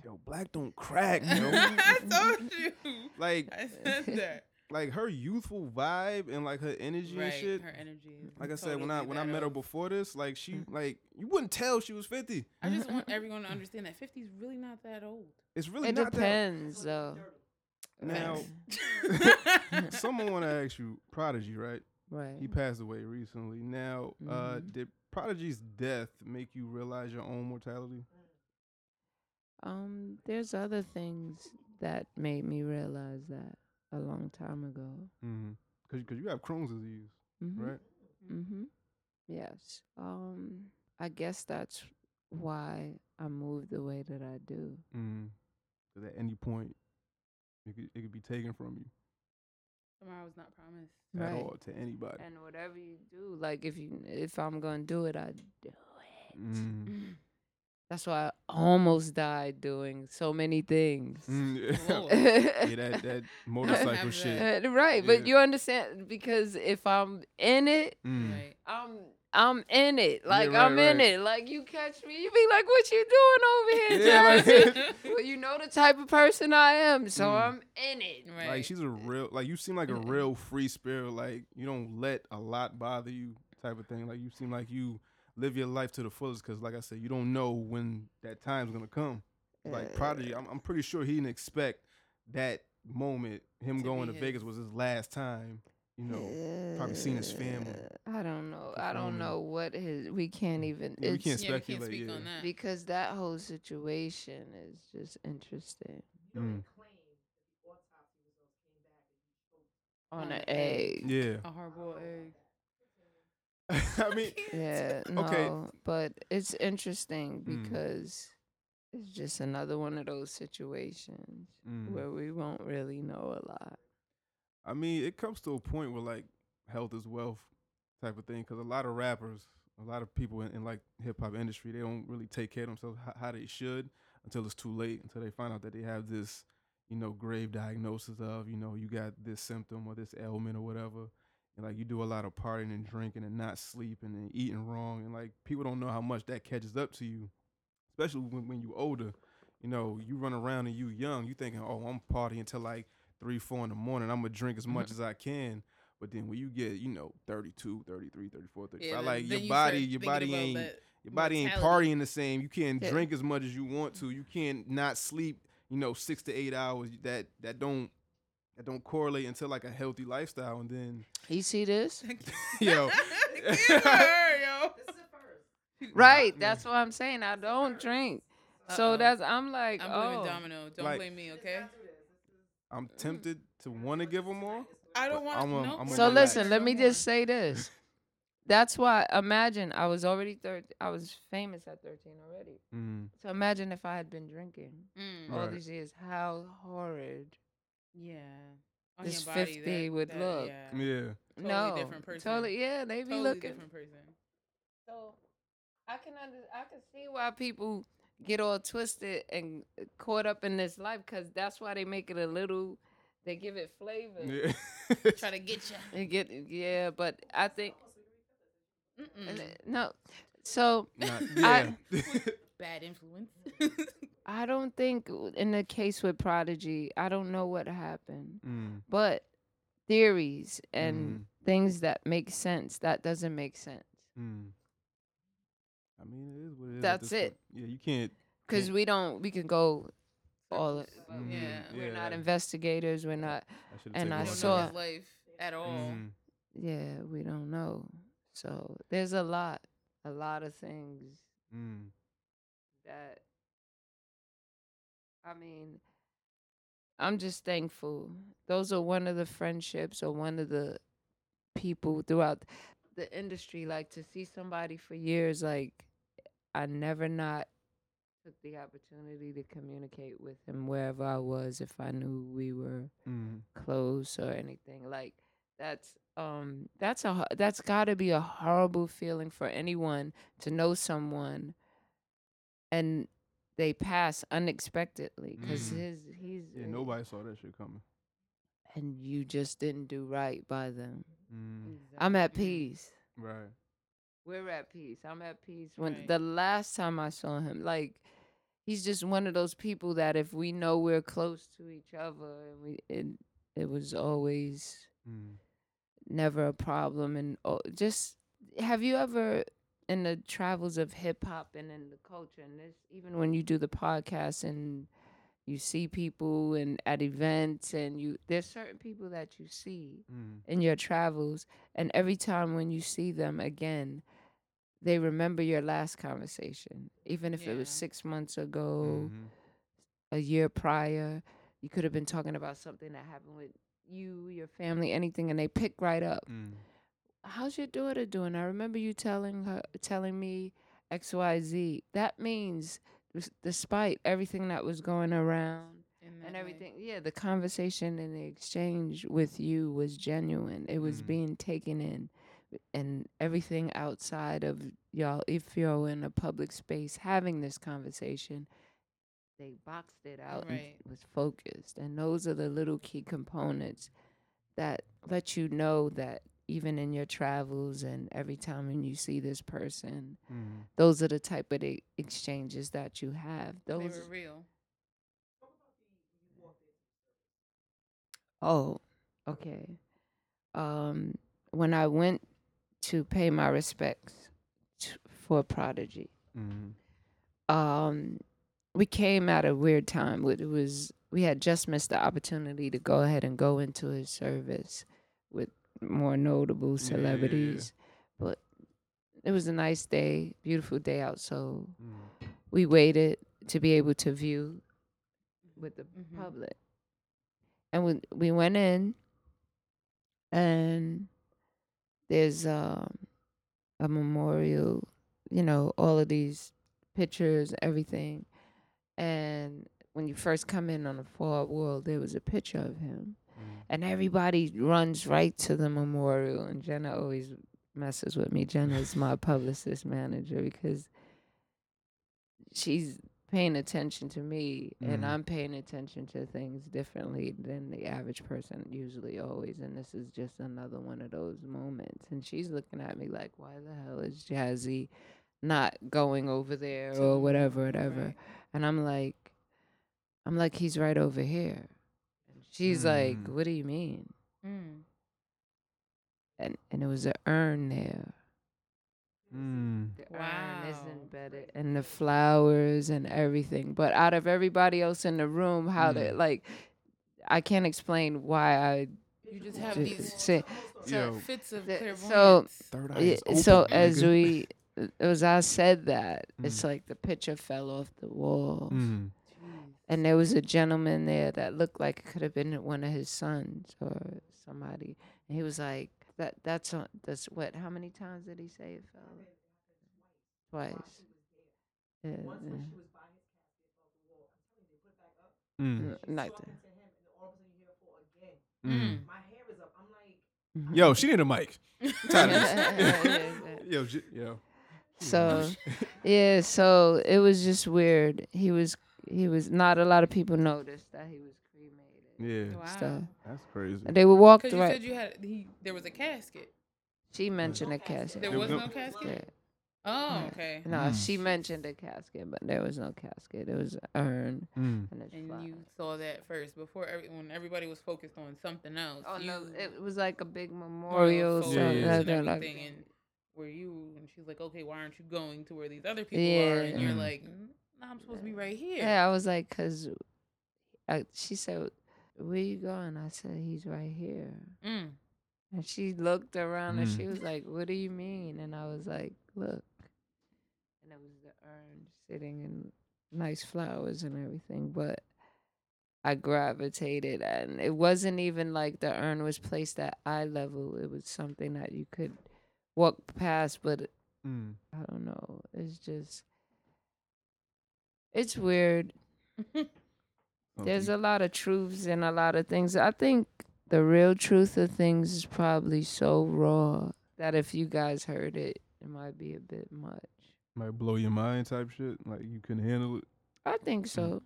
Yo, black don't crack, yo. I told you. like, I said that. Like her youthful vibe and like her energy and right. shit. Her energy. Like I said, when I when I met her before this, like she Mm. like you wouldn't tell she was fifty. I just want everyone to understand that 50 is really not that old. It's really it not depends though Now- Someone want to ask you, Prodigy, right? right He passed away recently. Now, uh, Mhm. did Prodigy's death make you realize your own mortality? Um, there's other things that made me realize that a long time ago. Mm-hmm. Cause, cause you have Crohn's disease, Mm-hmm. right? Mm-hmm. Yes. Um, I guess that's why I move the way that I do. Mm-hmm. Cause at any point, it could, it could be taken from you Tomorrow's not promised. at Right. all to anybody. And whatever you do, like if you if I'm gonna do it, I do it. That's why I almost died doing so many things. Mm, yeah. That that motorcycle shit. Uh, right, Yeah. but you understand because if I'm in it, Mm. Right. I'm I'm in it. Like right, I'm in it. Like you catch me, you be like, "What you doing over here, Yeah, like- Jersey?" well, you know the type of person I am, so Mm. I'm in it. Right. Like she's a real, like you seem like a real free spirit. Like you don't let a lot bother you, type of thing. Like you seem like you live your life to the fullest. Cause like I said, you don't know when that time's gonna come. Like Prodigy, I'm, I'm pretty sure he didn't expect that moment. Him To going be to Vegas was his last time. You know, probably seen his family I don't know. I don't performing. know what his. We can't even. Yeah, we can't yeah, we can't speculate, speak yeah. on that. because that whole situation is just interesting. Mm. On On an an egg. egg. yeah. A hard-boiled egg. I mean, Yeah, no, Okay. but it's interesting Mm. because it's just another one of those situations mm. where we won't really know a lot. I mean, it comes to a point where like health is wealth type of thing. Because a lot of rappers, a lot of people in, in like hip hop industry, they don't really take care of themselves how, how they should until it's too late. Until they find out that they have this, you know, grave diagnosis of, you know, you got this symptom or this ailment or whatever. And like you do a lot of partying and drinking and not sleeping and eating wrong, and like people don't know how much that catches up to you, especially when when you're older. You know, you run around and you young, you thinking, oh, I'm partying until like three, four in the morning. I'm gonna drink as much as I can. But then when you get, you know, 32, 33, 34, 35, Yeah, like your you body, your body ain't your body ain't partying the same. You can't Yeah. drink as much as you want to. You can't not sleep, you know, six to eight hours. That that don't that don't correlate into like a healthy lifestyle. And then You see this? yo, her, yo. Right. Yeah. That's what I'm saying. I don't drink. So Uh-oh. that's I'm like, I'm oh, blaming Domino. Don't Like- blame me, okay? I'm tempted to want to give them more. I don't want I'm a- no. I'm So relax. listen, let me just say this. That's why imagine I was already 13 I was famous at 13 already. Mm, So imagine if I had been drinking Mm, all Right. these years, how horrid. Yeah. On This body, 50 that- would that- look. Yeah. yeah. Totally no. different person. Totally yeah, they be Totally looking different person. So I can under, I can see why people get all twisted and caught up in this life because that's why they make it a little they give it flavor. Yeah. Try to get you. They get yeah, but I think Mm-mm. uh, no. So Not- I- Bad influence. I don't think in the case with Prodigy, I don't know what happened, Mm, but theories and Mhm. things that make sense that doesn't make sense mm. I mean, it is what it is. at That's it. point. Yeah, you can't. because we don't we can go all Mhm, Yeah. we're not investigators we're not I and I We one don't of saw- know his life at all. Mhm. yeah we don't know so there's a lot a lot of things Mm. that I mean I'm just thankful. Those are one of the friendships or one of the people throughout the industry like to see somebody for years like I never not took the opportunity to communicate with him wherever I was if I knew we were Mm. close or anything like that's um that's a that's got to be a horrible feeling for anyone to know someone and they pass unexpectedly because Mhm. his he's Yeah, nobody saw that shit coming. and you just didn't do right by them Mm. i'm at peace Right. we're at peace i'm at peace when Right. the last time i saw him like he's just one of those people that if we know we're close to each other and we it, it was always Mm. never a problem and oh, just have you ever in the travels of hip hop and in the culture and this even when you do the podcast and you see people and at events and you there's certain people that you see Mm. in your travels and every time when you see them again they remember your last conversation even if it was 6 months ago Mhm. a year prior. You could have been talking about something that happened with you, your family, anything, and they pick right up. Mm. How's your daughter doing? I remember you telling her, telling me X, Y, Z. That means, despite everything that was going around and way. everything, yeah, the conversation and the exchange with you was genuine. It was Mm. being taken in, and everything outside of y'all, if you're in a public space having this conversation, they boxed it out Right. and was focused. And those are the little key components that let you know that even in your travels and every time when you see this person, Mm. those are the type of e- exchanges that you have. They Those were real. Oh, okay. Um, when I went to pay my respects t- for Prodigy, Mm. um, we came at a weird time. It was we had just missed the opportunity to go ahead and go into his service with more notable Yeah, yeah, yeah. celebrities, but it was a nice day, beautiful day out. So Mm. we waited to be able to view with the Mhm. public. And we we went in and there's um a memorial, you know, all of these pictures, everything. And when you first come in on the far wall, there was a picture of him. Mm. And everybody runs right to the memorial. And Jenna always messes with me. Jenna is my publicist manager because she's paying attention to me and Mhm. I'm paying attention to things differently than the average person usually always. And this is just another one of those moments. And she's looking at me like, why the hell is Jazzy not going over there or whatever, whatever? right. And I'm like, I'm like, he's right over here. And she's like, Mm. what do you mean? Mm. And and it was an urn there. Mm. The urn is Wow. embedded and the flowers and everything. But out of everybody else in the room, how to Mm. like I can't explain why I You just have ju- these say Yo, fits of the- clairvoyance. so- third eye is open, so as we as I said that, it's Mm. like the picture fell off the wall. Mm. And there was a gentleman there that looked like it could have been one of his sons or somebody. And he was like, "That that's on, that's what? How many times did he say it fell? Twice. Yeah, yeah. Mm. N- Like that. Mm. Yo, she need a mic. Tired of Yeah, this. yeah. yo, j- yo. So yeah, so it was just weird. He was he was not a lot of people noticed that he was cremated. Yeah, Wow. stuff. that's crazy. And they would walk Because you right. said you had he there was a casket. She mentioned a casket. There There was was no no- casket. Yeah. Oh, Yeah. okay. No, Mm. she mentioned a casket, but there was no casket. It was an urn Mm. and it's And you saw that first before every, when everybody was focused on something else. Oh you no, it was like a big memorial. focused Yeah, something yeah. on like like- and where you and she's like, okay, why aren't you going to where these other people are? Yeah. And you're Mm. like, "Mm, no, I'm supposed to be right here. Yeah, I was like, cause I, she said, "Where you going?" I said, "He's right here." Mm. And she looked around and Mm. she was like, "What do you mean?" And I was like, "Look." And it was the urn sitting in nice flowers and everything, but I gravitated and it wasn't even like the urn was placed at eye level. It was something that you could walk past, but Mm. I don't know. It's just it's weird. There's a lot of truths and a lot of things. I think the real truth of things is probably so raw that if you guys heard it, it might be a bit much. might blow your mind type shit. Like you couldn't handle it. I think so.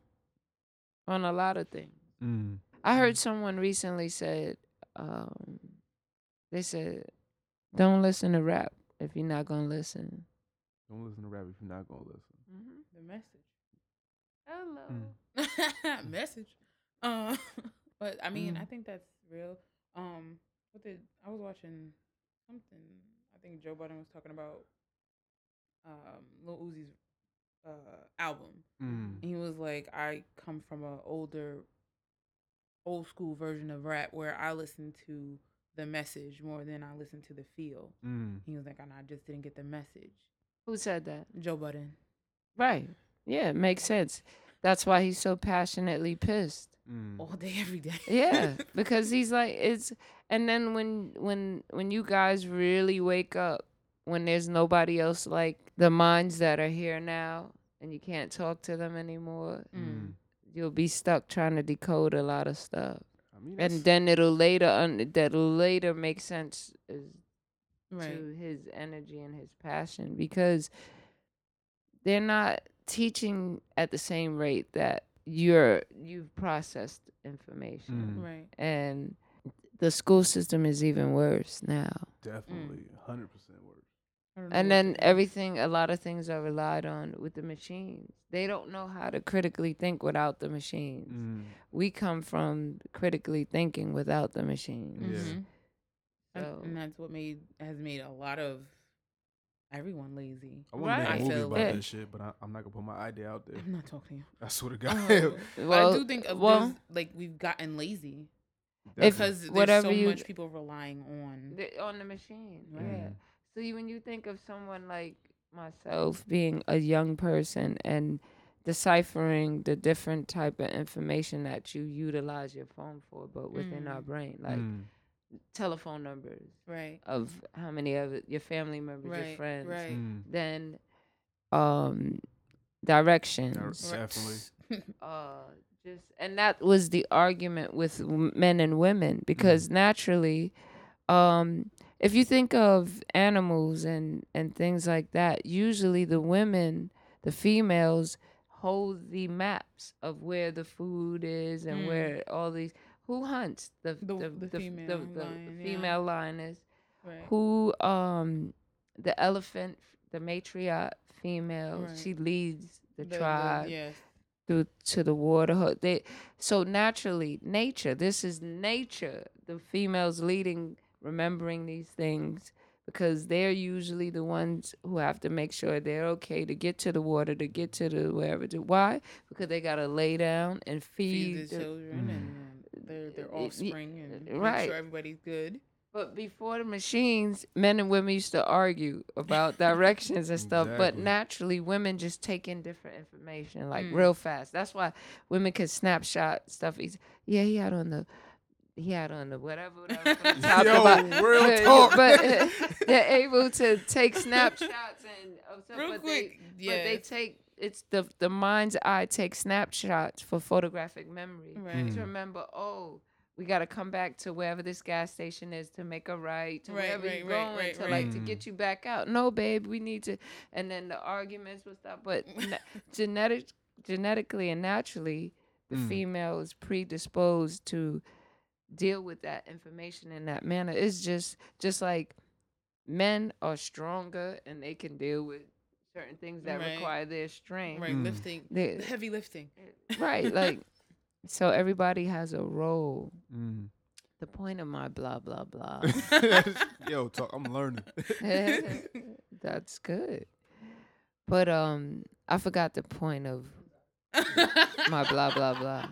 On a lot of things. Mm. I heard someone recently said, um, they said, don't listen to rap if you're not going to listen. Don't listen to rap if you're not gonna listen. The message. Hello. message. Uh, but I mean, I Mm. think that's real. Um, what did I was watching something? I think Joe Budden was talking about um Lil Uzi's uh album. Mm. And he was like, I come from a older, old school version of rap where I listen to the message more than I listen to the feel. Mm. He was like, and I just didn't get the message. Who said that? Joe Budden. Right. Yeah, it makes sense. That's why he's so passionately pissed. Mm. all day, every day. Yeah, because he's like it's and then when when when you guys really wake up when there's nobody else like the minds that are here now and you can't talk to them anymore, Mm. you'll be stuck trying to decode a lot of stuff. I mean, And then it'll later un- that'll later make sense as Right. to his energy and his passion because they're not teaching at the same rate that you're you've processed information Mm. Right. and the school system is even worse now definitely hundred percent worse. I don't know and then everything a lot of things are relied on with the machines they don't know how to critically think without the machines Mm. we come from critically thinking without the machines Yeah. Mhm. So- and that's what made has made a lot of everyone lazy. I want to Right. make a I movie feel about like- that shit, but I, I'm not gonna put my idea out there. I'm not talking to you. I swear to God. Um, but well I do think of well this, like we've gotten lazy If- because there's whatever so you- much people relying on. the- on the machine Right. yeah See, when you think of someone like myself being a young person and deciphering the different type of information that you utilize your phone for, but within our Mm. brain, like Mm. Telephone numbers Right. of how many of your family members, your friends, Right. Mm. then um, directions, Dir- Definitely. uh, just and that was the argument with w- men and women because naturally um if you think of animals and and things like that usually the women the females hold the maps of where the food is and Mm. where all these who hunts the The- the, the the, female the, the lion, yeah. female lioness right. who um the elephant the matriarch female Right. she leads the, The- tribe yes. through to the water they so naturally nature this is nature the females leading remembering these things because they're usually the ones who have to make sure they're okay to get to the water to get to the wherever to why because they got to lay down and Feed feed, the the- children and um, their their y- y- offspring and make right. sure everybody's good. But before the machines, men and women used to argue about directions and stuff. But naturally, women just take in different information like Mm. real fast. That's why women can snapshot stuff. Easy. Yeah, he had on the, he had on the whatever, whatever. from the top Yo, about- real but, talk. But uh, they're able to take snapshots and of stuff, Real but quick, They, But they take it's the the mind's eye takes snapshots for photographic memory Right. Mm. to remember. Oh, we got to come back to wherever this gas station is to make a right to Right, wherever right, you're right, going right, to right. like to Mm. get you back out. No, babe, we need to. And then the arguments will stop. But na- genetic genetically and naturally, the Mm. female is predisposed to deal with that information in that manner. It's just just like men are stronger and they can deal with certain things that Right. require their strength. Right, Mm. lifting, They- heavy lifting. right, like so everybody has a role. Mm. The point of my blah blah blah. Yo, talk, I'm learning. That's good. But um I forgot the point of my blah blah blah.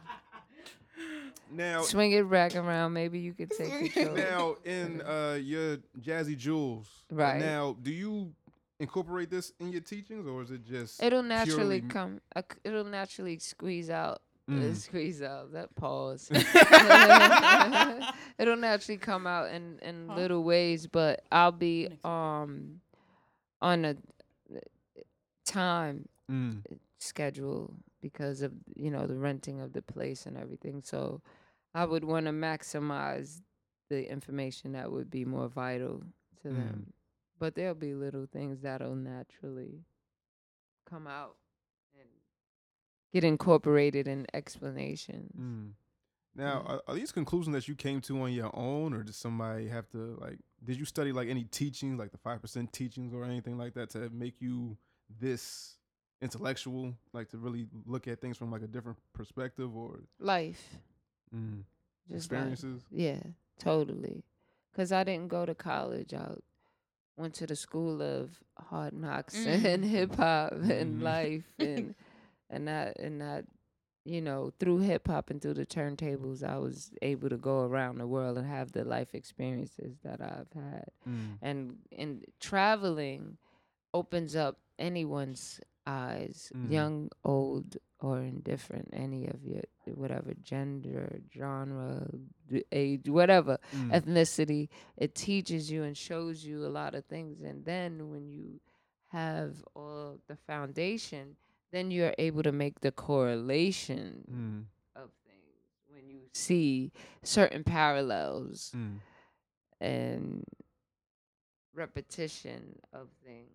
now, Swing it back around, maybe you could take control. now in uh, your Jazzy Jewels, Right. Now, do you incorporate this in your teachings, or is it just It'll naturally purely- come. Uh, it'll naturally squeeze out. uh, Mm. squeeze out that pause. it'll naturally come out in in Huh? little ways, but I'll be um on a uh, time Mm. schedule because of you know the renting of the place and everything. So I would want to maximize the information that would be more vital to Mm. them. But there'll be little things that'll naturally come out and get incorporated in explanations. Mm. Now, are, are these conclusions that you came to on your own, or did somebody have to like? Did you study like any teachings, like the five percent teachings, or anything like that, to make you this intellectual, like to really look at things from like a different perspective, or Life, mm. experiences? Yeah, totally. Cause I didn't go to college. I went to the school of hard knocks Mm. and hip hop and Mhm. life and and that and that you know through hip hop and through the turntables I was able to go around the world and have the life experiences that I've had Mm. and and traveling opens up anyone's eyes Mm. young old or indifferent any of your whatever gender genre age whatever Mm. ethnicity it teaches you and shows you a lot of things and then when you have all the foundation then you're able to make the correlation Mm. of things when you see certain parallels Mm. and repetition of things.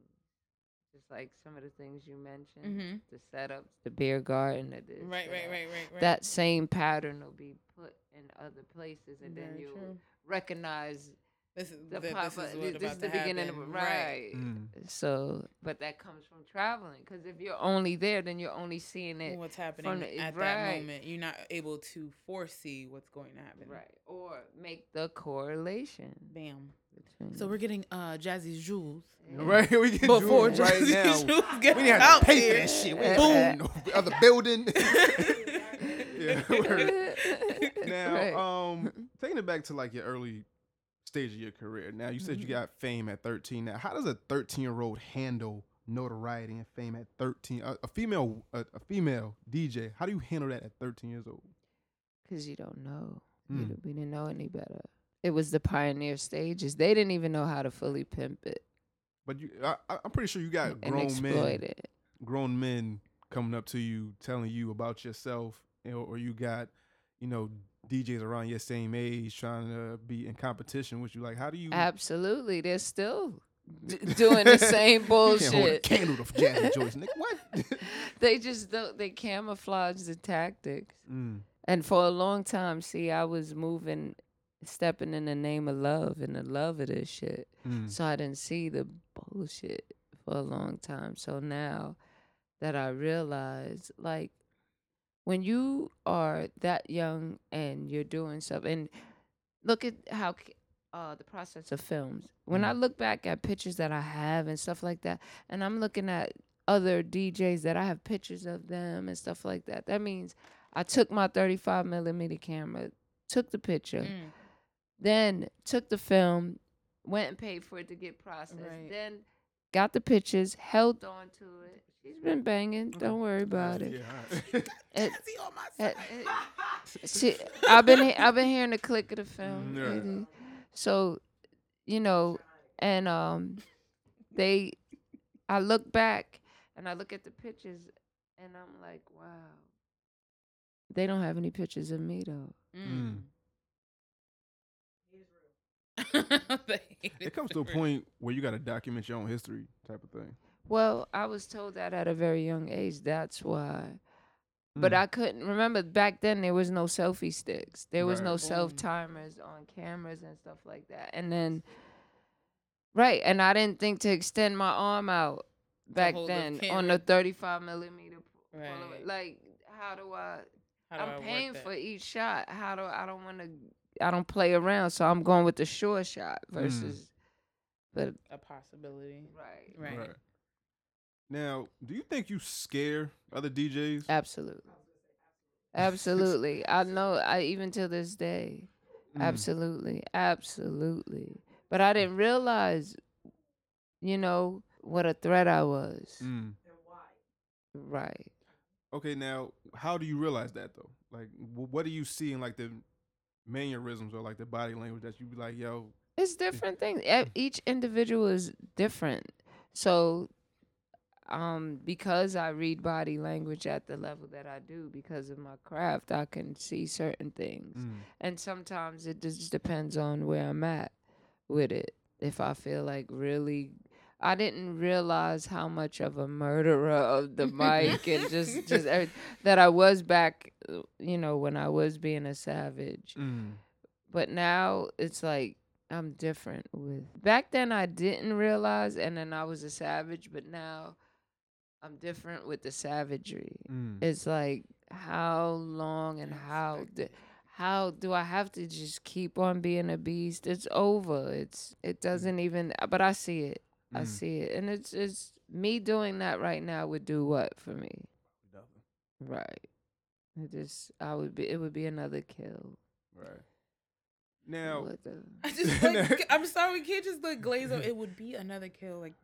Just like some of the things you mentioned, Mhm. the setups, the beer garden, the this, Right, right, that. right, right, right. That same pattern will be put in other places, and then Very you true. recognize This is the this, pop- this is uh, what this about is the beginning happen. of right. Mm. So, but that comes from traveling, because if you're only there, then you're only seeing it What's happening the- at that moment? You're not able to foresee what's going to happen. right, or make the correlation. Bam. So we're getting uh Jazzy's jewels Yeah. Right, we get before jewels right Jazzy's now. jewels get We didn't have out to pay here. for that shit. We Uh, ain't no other building. yeah. Now, Right. um, taking it back to like your early stage of your career. Now, you said you Mhm. got fame at 13. Now, how does a 13 year old handle notoriety and fame at 13? A, a female, a, a female DJ. How do you handle that at 13 years old? Because you don't know. We, Mm. d- we didn't know any better. It was the pioneer stages. They didn't even know how to fully pimp it But you, I, I'm pretty sure you got and grown exploit men, it. grown men coming up to you, telling you about yourself, you or you got, you know, DJs around your same age trying to be in competition with you. Like, how do you? Absolutely. They're still d- doing the same bullshit. You can't hold a candle to Jazzy Joyce, nigga. What? they just don't, they camouflage the tactics. mm. And for a long time, see, I was moving, stepping in the name of love and the love of this shit. Mm. So I didn't see the bullshit for a long time. So now that I realize, like, when you are that young and you're doing stuff, and look at how uh, the process of films. When I Mm. look back at pictures that I have and stuff like that, and I'm looking at other DJs that I have pictures of them and stuff like that, that means I took my 35 millimeter camera, took the picture, Mm. then took the film, went and paid for it to get processed. Right. Then got the pictures, held on to it. She's been banging. Don't worry about it. Yeah, all right. It- Jazzy on my side. she, I've been I've been hearing the click of the film. Mm, yeah. So, you know, and um, they, I look back and I look at the pictures, and I'm like, wow. They don't have any pictures of me though. Mm. It comes to a point where you got to document your own history, type of thing. Well, I was told that at a very young age. That's why But Mm. I couldn't remember back then there was no selfie sticks. There was Right. no self timers on cameras and stuff like that. And then right, and I didn't think to extend my arm out back hold the then on camera. the 35 millimeter Polaroid. Right. Like how do I How do I I'm work paying that? for each shot. How do I don't want to I don't play around, so I'm going with the sure shot Mm. versus but a possibility. right. Right. Right. Now, do you think you scare other DJs? Absolutely. Absolutely. I know I even to this day. Mm. Absolutely. Absolutely. But I didn't realize, you know, what a threat I was. Mm. Right. Okay, now how do you realize that though? Like, what do you see in like the mannerisms or like the body language that you be like, yo, It's different things. Each individual is different. So um because I read body language at the level that I do because of my craft, I can see certain things. mm, And sometimes it just depends on where I'm at with it. If I feel like really I didn't realize how much of a murderer of the mic and just just that I was back, you know, when I was being a savage. mm, But now it's like I'm different with. Back then I didn't realize, and then I was a savage. But now I'm different with the savagery. mm, It's like how long and how d- how do I have to just keep on being a beast? It's over. It's it doesn't even. But I see it. I mm. see it, and it's it's me doing that right now would do what for me? Right. It just I would be. It would be another kill. Right. Now, I just like, I'm sorry, we can't just like glaze over. It would be another kill. Like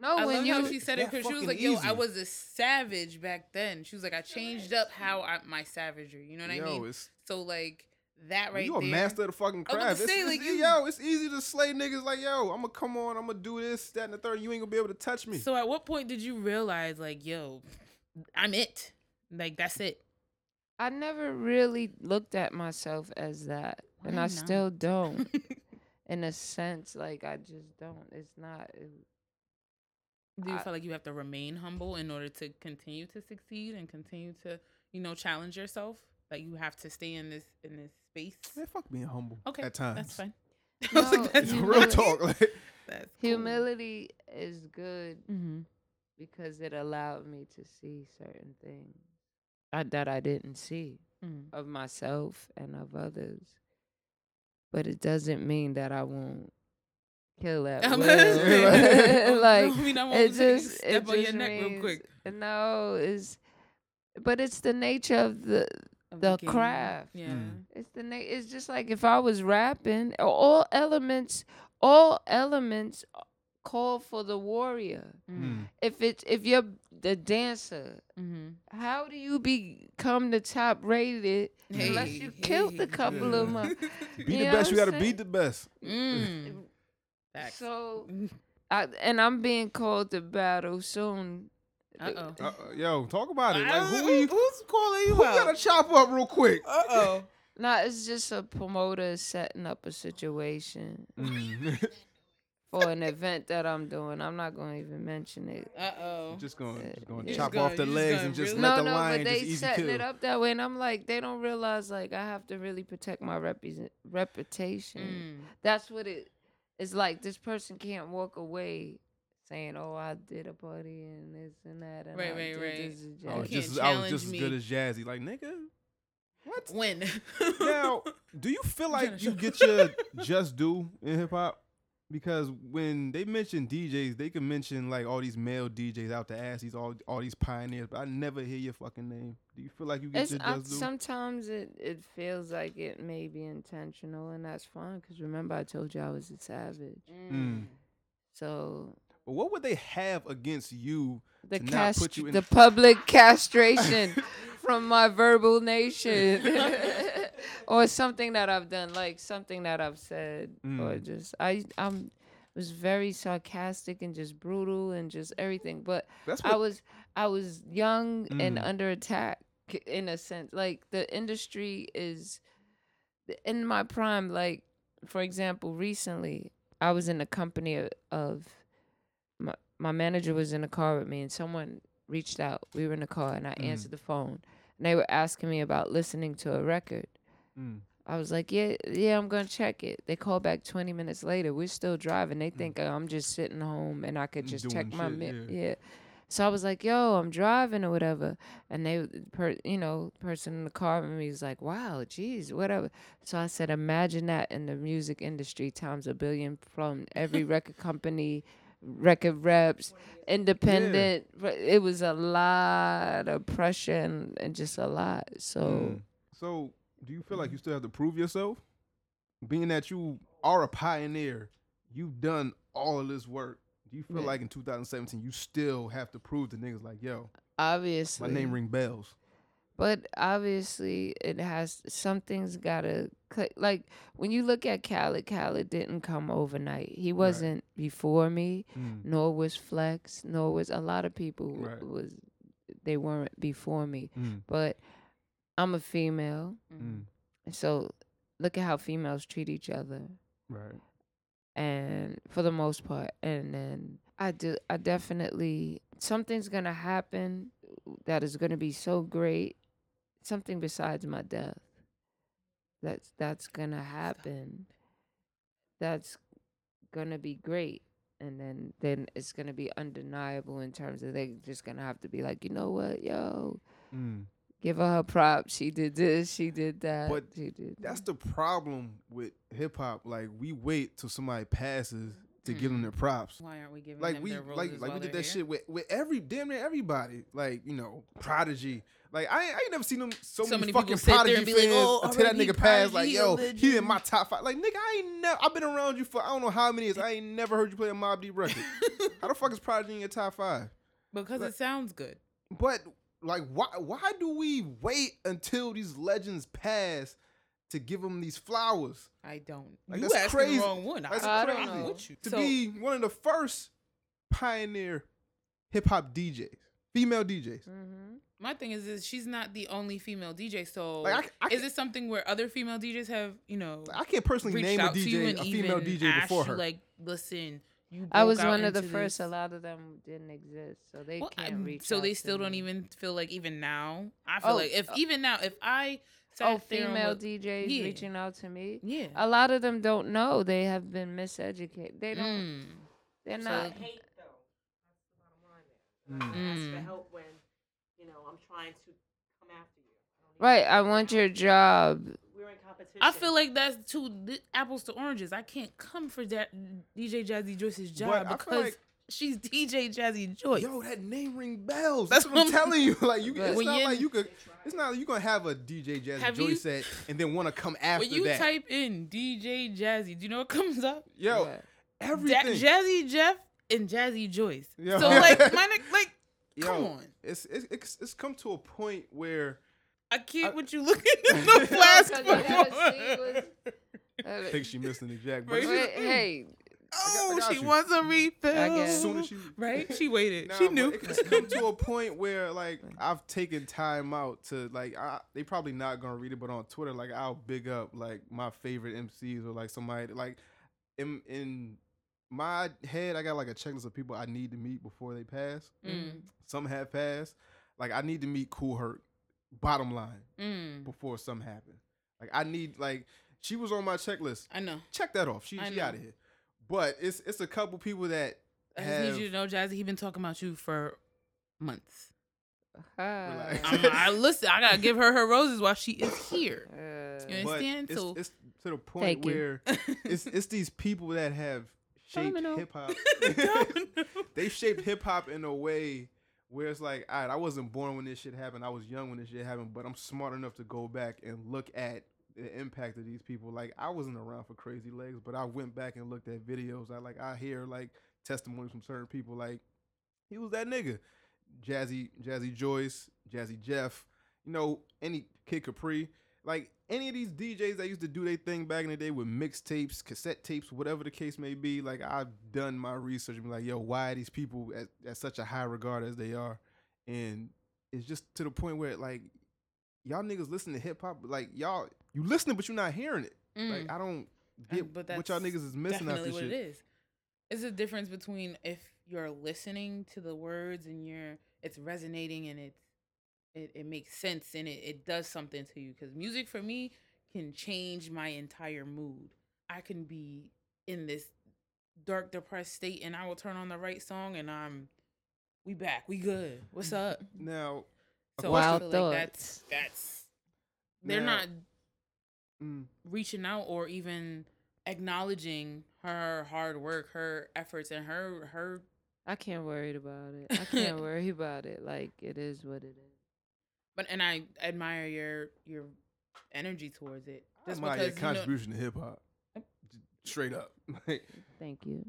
no, I when love you how she said it because she was like, "Yo, I was a savage back then." She was like, "I changed up how I my savagery." You know what yo, I mean? it's So like that right there. you a there. master of the fucking I was about craft. to It's, say, it's- like, you- yo, it's easy to slay niggas like, yo, I'm gonna come on, I'm gonna do this, that, and the third. You ain't gonna be able to touch me. So at what point did you realize like, "Yo, I'm it"? Like that's it. I never really looked at myself as that, and Why I not? still don't. in a sense, like I just don't. It's not. It, Do you I- feel like you have to remain humble in order to continue to succeed and continue to, you know, challenge yourself? Like you have to stay in this in this space. Man, fuck being humble. Okay, at times. that's fine. I No, was like, that's you Real talk. Like, That's humility is good Mm-hmm. because it allowed me to see certain things I, that I didn't see Mm-hmm. of myself and of others. But it doesn't mean that I won't kill at I'm will. like I mean, I won't it just step it on your just neck real means- quick. No, is but it's the nature of the of the game. craft. Yeah. Mm. it's the na- it's just like if I was rapping, all elements all elements call for the warrior. Mm-hmm. If it's if you're the dancer, Mm-hmm. how do you become the top rated unless you killed a couple of them? be the best. You gotta beat saying? the best. Mm. Facts. So, I, and I'm being called to battle soon. Uh oh. Uh, uh, yo, talk about it. Like, Uh, who, we, who's calling you who out? gotta chop up real quick? Uh oh. Nah, it's just a promoter setting up a situation Mm. for an event that I'm doing. I'm not going to even mention it. Uh oh. just gonna, just gonna You're chop just off the gonna- you're legs and just really- let no, the no, lion but they just easy setting kill. it up that way, and I'm like, they don't realize like I have to really protect my represent reputation. Mm. That's what it is like. This person can't walk away saying, "Oh, I did a party and this and that." And Right, I right, right. this and I was just, I was challenge just as good as Jazzy. Like, nigga, what? When? now, do you feel like you get your just due in hip hop? Because when they mention DJs, they can mention like all these male DJs out the ass, these all all these pioneers, but I never hear your fucking name. Do you feel like you get It's, your I, just sometimes it, it feels like it may be intentional, and that's fine. Because remember, I told you I was a savage. Mm. So But what would they have against you? the cast- put you in- the public castration from my verbal nation, or something that I've done, like something that I've said, or Mm. just I I'm was very sarcastic and just brutal and just everything. But That's I was I was young and Mm. under attack in a sense. Like the industry is in my prime. Like for example, recently I was in a company of, of my my manager was in a car with me and someone reached out. We were in the car and I Mm. answered the phone and they were asking me about listening to a record. Mm. I was like, yeah, yeah, I'm gonna check it. They call back 20 minutes later. We're still driving. They think uh, I'm just sitting home and I could Mm, just doing check my shit, mi- yeah. yeah. So I was like, yo, I'm driving or whatever. And they, per, you know, person in the car with me was like, wow, geez, whatever. So I said, imagine that in the music industry times a billion from every record company, record reps, independent. re- It was a lot of pressure and, and just a lot. So. Mm. So, do you feel like you still have to prove yourself? Being that you are a pioneer, you've done all of this work. Do you feel Yeah. like in 2017 you still have to prove to niggas like, yo, Obviously, my name ring bells? But obviously, it has something's gotta click. Like when you look at Khaled, Khaled didn't come overnight. He wasn't before me, Mm. nor was Flex, nor was a lot of people Right. was. They weren't before me, Mm. but I'm a female, Mm. so look at how females treat each other. Right. and for the most part and then i do i definitely something's gonna happen that is gonna be so great something besides my death that's that's gonna happen that's gonna be great and then then it's gonna be undeniable in terms of they're just gonna have to be like you know what yo Mm. Give her her props she did this she did that But she did That's that. the problem with hip hop. Like we wait till somebody passes to give them mm-hmm. their props. Why aren't we giving Like them we their like roses like we did that here? shit with with every damn near everybody. Like you know, Prodigy. Like I ain't, I ain't never seen them so, So many, many fucking Prodigy and fans like, "Oh, until that nigga passed. Like Prodigy, a yo, he in my top five. Like nigga, I ain't never. I've been around you for I don't know how many years. I ain't never heard you play a Mobb Deep record. how the fuck is Prodigy in your top five? because Like- it sounds good. But like, why why do we wait until these legends pass to give them these flowers? I don't. Like, you that's crazy. the wrong one. That's I I'm don't crazy. know. To So- be one of the first pioneer hip hop DJs, female DJs. Mhm. My thing is, is she's not the only female DJ. So Like, I c- I is c- it something where other female DJs have, you know, I can't personally name a out to you DJ, a female DJ before her. like, listen, you. I was one of the into first. A lot of them didn't exist, so they Well, can't I'm- reach. so out they to still don't me. even feel like even now. I feel Oh, like if uh, even now, if I sat Oh, female was- DJs yeah. reaching out to me. yeah, A lot of them don't know. They have been miseducated. They don't. Mm. They're So- not. hate though. That's the bottom line there. Mm. I ask for Mm. help when, you know, I'm trying to come after you. I don't Right. I want your job. We're in competition. I feel like that's two di- apples to oranges. I can't come for that DJ Jazzy Joyce's job I feel because like- she's DJ Jazzy Joyce. Yo, that name ring bells. That's That's, what I'm telling you. Like you, But it's when not you- like you could. It's not like you gonna have a DJ Jazzy Have you- Joyce set and then want to come after when you that. type in DJ Jazzy, do you know what comes up? Yo, What? Da- everything. Jazzy Jeff and Jazzy Joyce. Yo. So like, my like, Yo, come on. It's, it's it's it's come to a point where I can't I- with you looking at the flask. Because you gotta for- what's- I Uh, think she missed an eject. But Right. wait, hey, oh, got she you. wants a refill. I guess. as soon as she right? She waited. Nah, she knew. It's come to a point where like I've taken time out to like I, they probably not gonna read it, but on Twitter like I'll big up like my favorite MCs or like somebody like in in my head I got like a checklist of people I need to meet before they pass. Mm, Some have passed. Like I need to meet Kool Herc. Bottom line mm. before something happen. Like I need like she was on my checklist. I know. Check that off. She I she know. out of here. But it's it's a couple people that I just need you to know, Jazzy. He been talking about you for months. hi. Relax. I'm, I listen. I gotta give her her roses while she is here. Uh, You but understand? it's, So- it's to the point Thank where it's it's these people that have shaped hip hop. they shaped hip hop in a way where it's like, all right, I wasn't born when this shit happened. I was young when this shit happened, but I'm smart enough to go back and look at the impact of these people. Like I wasn't around for Crazy Legs, but I went back and looked at videos. I like I hear like testimonies from certain people. Like he was that nigga, Jazzy Jazzy Joyce, Jazzy Jeff. You know any Kid Capri. Like any of these DJs that used to do their thing back in the day with mixtapes, cassette tapes, whatever the case may be, like I've done my research and be like, yo, why are these people at, at such a high regard as they are? And it's just to the point where like y'all niggas listen to hip hop, like y'all you listening but you're not hearing it. Like Mm. I don't And- get but what y'all niggas is missing out this what shit. it is. It's a difference between if you're listening to the words and you're it's resonating and it's it, it makes sense and it, it does something to you because music for me can change my entire mood i can be in this dark depressed state and i will turn on the right song and i'm we back we good what's up Now, so Wild i feel like that's that's they're Now- not mm, reaching out or even acknowledging her hard work her efforts and her her I can't worry about it. I can't worry about it. Like it is what it is. But and i admire your your energy towards it I just admire your because you know, contribution to hip hop. Straight up. Thank you.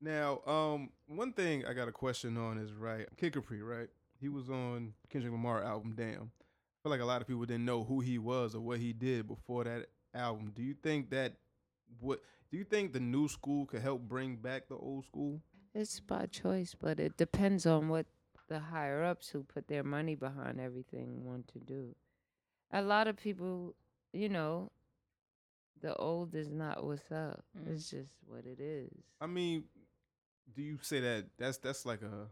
Now, um, one thing I got a question on is right, Kid Capri, right? He was on Kendrick Lamar album Damn. I feel like a lot of people didn't know who he was or what he did before that album. Do you think that what do you think the new school could help bring back the old school? It's by choice, but it depends on what the higher ups who put their money behind everything want to do. A lot of people, you know, the old is not what's up. Mm. It's just what it is. I mean, do you say that that's that's like a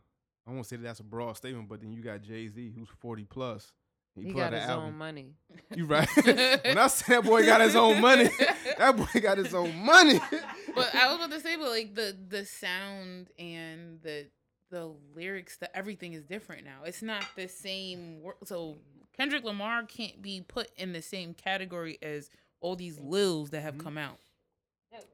I won't say that that's a broad statement, but then you got Jay Z who's forty plus. He, put out got an his album. own money. You right. when I say that boy got his own money, that boy got his own money. but I was about to say, but like the the sound and the the lyrics, the everything is different now. It's not the same. wor- So Kendrick Lamar can't be put in the same category as all these lils that have Mhm. come out.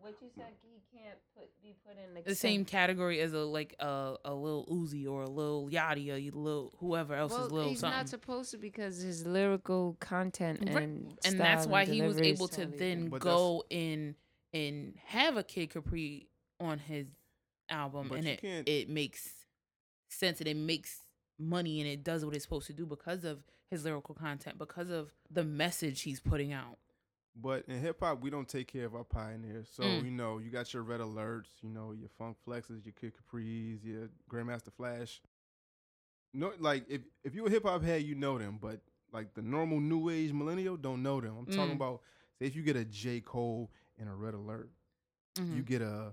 What you said, he can't put be put in The same category as a like a a little Uzi or a little Yachty or you little whoever else Well, is little he's something. not supposed to because his lyrical content Right. and and that's style why he was able to then. But go in and have a Kid Capri on his album, and it can't- it makes sense and it makes money and it does what it's supposed to do because of his lyrical content, because of the message he's putting out. But in hip hop, we don't take care of our pioneers. So Mm. you know, you got your red alerts, you know, your funk flexes, your kid capris, your Grandmaster Flash. No, like if if you're a hip hop head, you know them. But like the normal new age millennial don't know them. I'm talking Mm. about say if you get a J Cole and a red alert, Mm-hmm. you get a,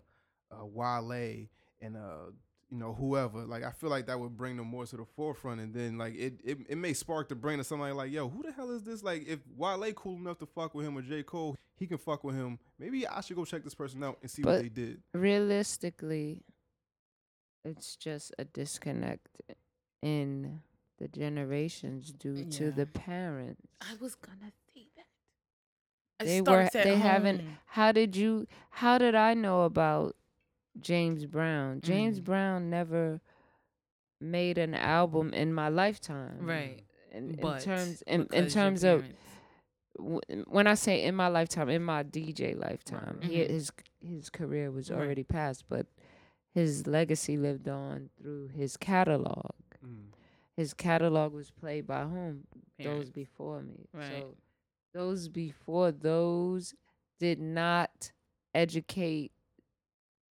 a Wale and a you know whoever. Like I feel like that would bring them more to the forefront, and then like it it, it may spark the brain of somebody like, yo, who the hell is this? Like if Wale cool enough to fuck with him or J Cole, he can fuck with him. Maybe I should go check this person out and see what they did. realistically, it's just a disconnect in the generations due to the parents. I was gonna say that. It They were starts at they haven't how did you how did I know about James Brown? James Mm. Brown never made an album in my lifetime. right. In, in terms in, in terms of w- when I say in my lifetime, in my DJ lifetime, he, Mhm. his his career was Right. already past, but his legacy lived on through his catalog. Mm. His catalog was played by whom? Those before me. Right. So those before those did not educate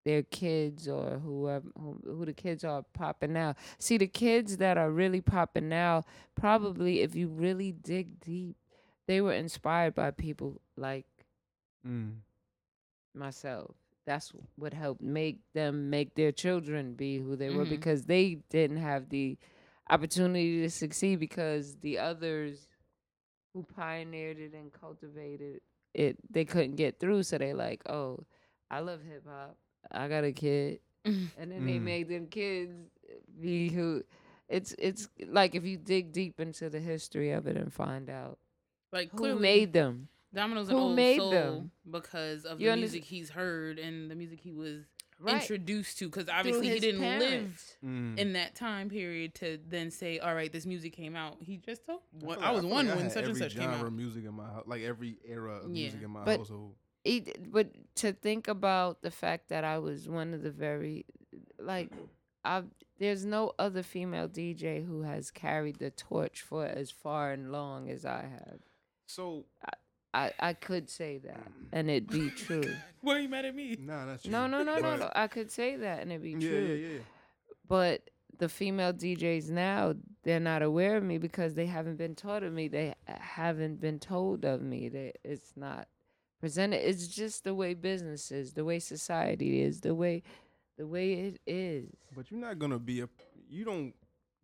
their kids or whoever who, who the kids are popping now. See the kids that are really popping now, probably if you really dig deep, they were inspired by people like Mm. myself. That's what helped make them make their children be who they were Mhm. because they didn't have the opportunity to succeed because the others who pioneered it and cultivated it they couldn't get through so they like oh i love hip-hop i got a kid and then they Mm. made them kids be who it's it's like if you dig deep into the history of it and find out like who clearly made them Domino's an who old made soul them? because of You the underst- music he's heard and the music he was right introduced to. Because obviously he didn't live. Mm. in that time period to then say, "All right, this music came out." He just told. I, Well, I was feel one I when such and such came genre out. of music in my house, like every era of Yeah. music in my But- household. It, but to think about the fact that I was one of the very like I there's no other female DJ who has carried the torch for as far and long as I have. So I, I could say that and it'd be true. Why are you mad at me? nah, that's no, true. no, no, no, But- no. I could say that and it'd be Yeah, true. yeah, yeah. But the female DJs now, they're not aware of me because they haven't been taught of me. They haven't been told of me. They, it's not presented. It's just the way business is, the way society is, the way the way it is. But you're not gonna be a. You don't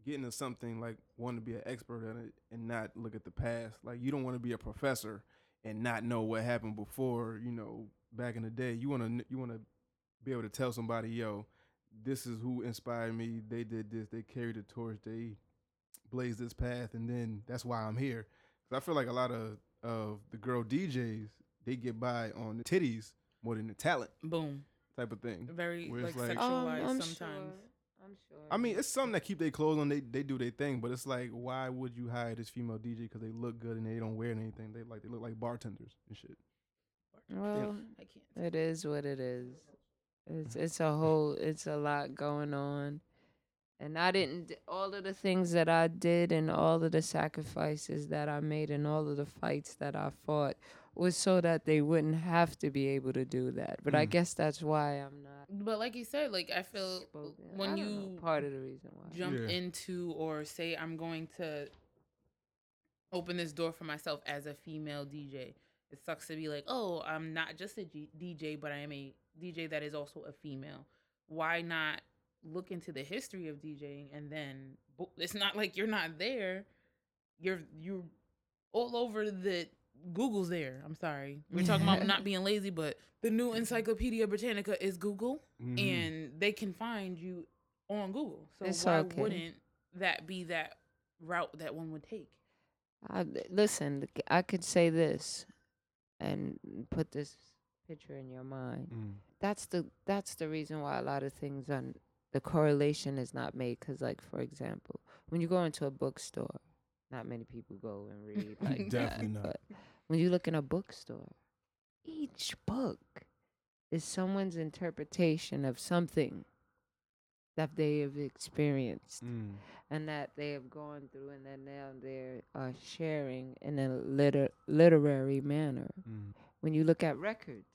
get into something like want to be an expert at it and not look at the past. Like you don't want to be a professor and not know what happened before. You know, back in the day, you want to you want to be able to tell somebody, yo, this is who inspired me. They did this. They carried the torch. They blazed this path, and then that's why I'm here. 'Cause I feel like a lot of of the girl DJs they get by on the titties more than the talent Boom. type of thing. Very Where like, like- sexualized um, I'm sometimes. Sure. I'm sure. I mean, it's something that keep their clothes on. They they do their thing, but it's like, why would you hire this female DJ because they look good and they don't wear anything? They like they look like bartenders and shit. well, I can't. it is what it is. It's it's a whole it's a lot going on. And I didn't all of the things that I did and all of the sacrifices that I made and all of the fights that I fought was so that they wouldn't have to be able to do that. But I Mm. guess that's why I'm not But like you said, like I feel spoken. When don't you know, part of the reason why. jump Yeah. into or say I'm going to open this door for myself as a female DJ. It sucks to be like, oh, I'm not just a G- DJ, but I am a DJ that is also a female. Why not look into the history of DJing and then bo- it's not like you're not there. You're you're all over the Google's there. I'm sorry. We're talking about not being lazy, but the new Encyclopedia Britannica is Google Mhm. and they can find you on Google. So It's why okay. wouldn't that be that route that one would take? I, listen, I could say this and put this picture in your mind. Mm. That's the that's the reason why a lot of things on the correlation is not made. Cause like for example, when you go into a bookstore, not many people go and read like Definitely that. not. But when you look in a bookstore, each book is someone's interpretation of something that they have experienced Mm. and that they have gone through and then now they're uh, sharing in a liter- literary manner. Mm. When you look at records,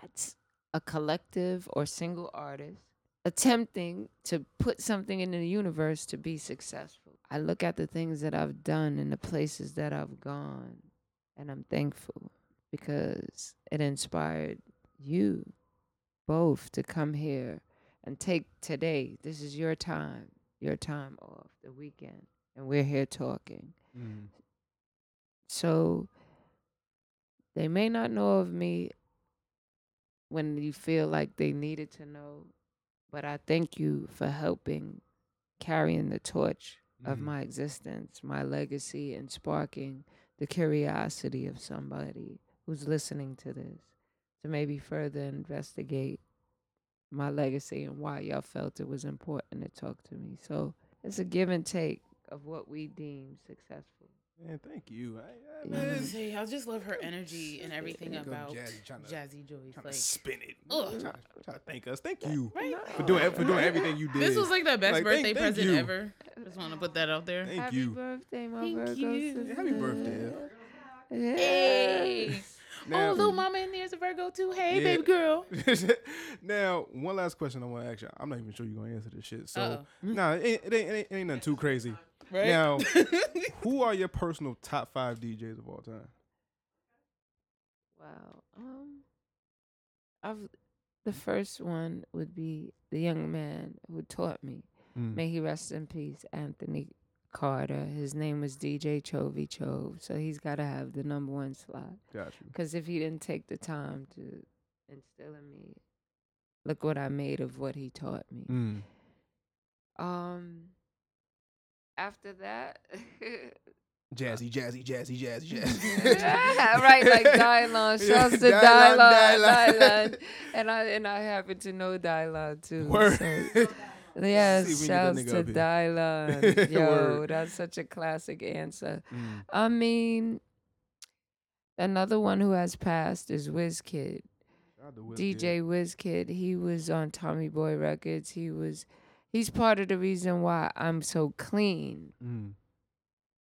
that's a collective or single artist attempting to put something in the universe to be successful. I look at the things that I've done and the places that I've gone, and I'm thankful because it inspired you both to come here and take today. This is your time, your time off, the weekend, and we're here talking. Mm. So they may not know of me when you feel like they needed to know, but I thank you for helping carrying the torch of Mm. my existence, my legacy, and sparking the curiosity of somebody who's listening to this to maybe further investigate my legacy and why y'all felt it was important to talk to me. So it's a give and take of what we deem successful. Man, thank you. I, I, Yeah. I man, say, I just love her energy and everything There you go, about Jazzy trying to- Jazzy Joyce. trying Like, to spin it. Ugh. Trying, trying to thank us. Thank you right? for doing for doing everything you did. This was like the best Like, birthday thank- thank present you. ever. Just want to put that out there. Thank Happy you. birthday, my Thank Virgo you. sister. Happy birthday. Hey. Now- oh, little mama in there's a Virgo too. Hey, Yeah. baby girl. now, one last question I want to ask you. I'm not even sure you're gonna answer this shit. So, Uh-oh. nah, it, ain't- it, ain't, it ain't it ain't nothing too crazy. Right? Now, who are your personal top five DJs of all time? Wow. Um, I've the first one would be the young man who taught me. Mm. May he rest in peace, Anthony Carter. His name was DJ Chovy Chove, so he's got to have the number one slot. Got you. Because if he didn't take the time to instill in me, look what I made of what he taught me. Mm. Um. After that, Jazzy, jazzy, jazzy, jazzy, jazzy. right, like Dylon. Yeah, Shouts to Dylon, Dylon. And I and I happen to know Dylon too. Word. So, if shouts to Dylon. Yo, that's such a classic answer. Mm. I mean, another one who has passed is WizKid. To Wizkid. DJ WizKid. He was on Tommy Boy Records. He was. He's part of the reason why I'm so clean Mm.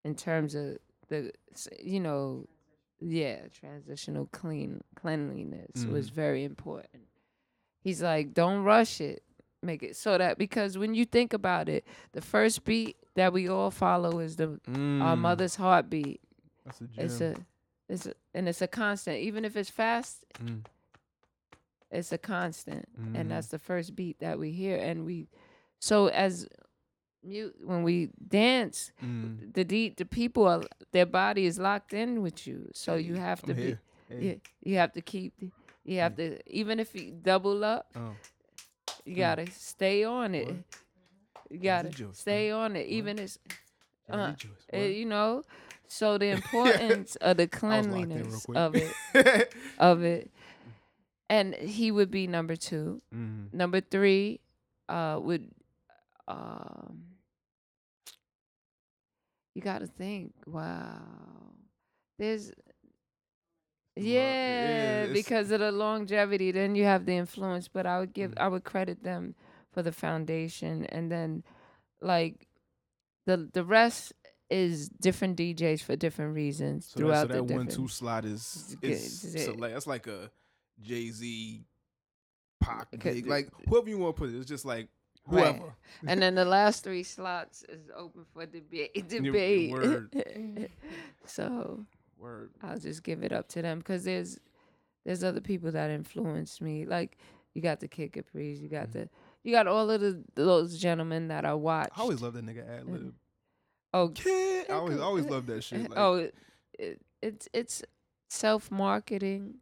in terms of the you know yeah transitional clean cleanliness was Mhm. very important he's like don't rush it make it so that because when you think about it the first beat that we all follow is the our Mm. mother's heartbeat That's a gem. it's a it's a, and it's a constant even if it's fast Mm. it's a constant Mhm. and that's the first beat that we hear and we so as mute when we dance, Mm. the D, the people are their body is locked in with you, so you have to I'm be. Hey. you, you have to keep you have to even if you double up, Oh. you gotta stay on it. What? You gotta stay on it, even as uh, Joyce, uh, you know. So the importance of the I was locked in real cleanliness of it, of it, and he would be number two. Mhm. Number three uh, would um, you got to think. Wow, there's Well, yeah, because of the longevity. Then you have the influence, but I would give Mm. I would credit them for the foundation, and then like the the rest is different DJs for different reasons So, that, throughout so the that one two slot is is so like that's like a Jay Z, Pac, like whoever you want to put it. It's just like Right. whoever. and then the last three slots is open for debate. Debate. word. so Word. I'll just give it up to them because there's there's other people that influenced me. Like you got the Kid Capris, you got the you got all of the those gentlemen that I watch. I always love that nigga ad lib. oh Kid, I always always love that shit. Like, oh it, it, it's it's self marketing,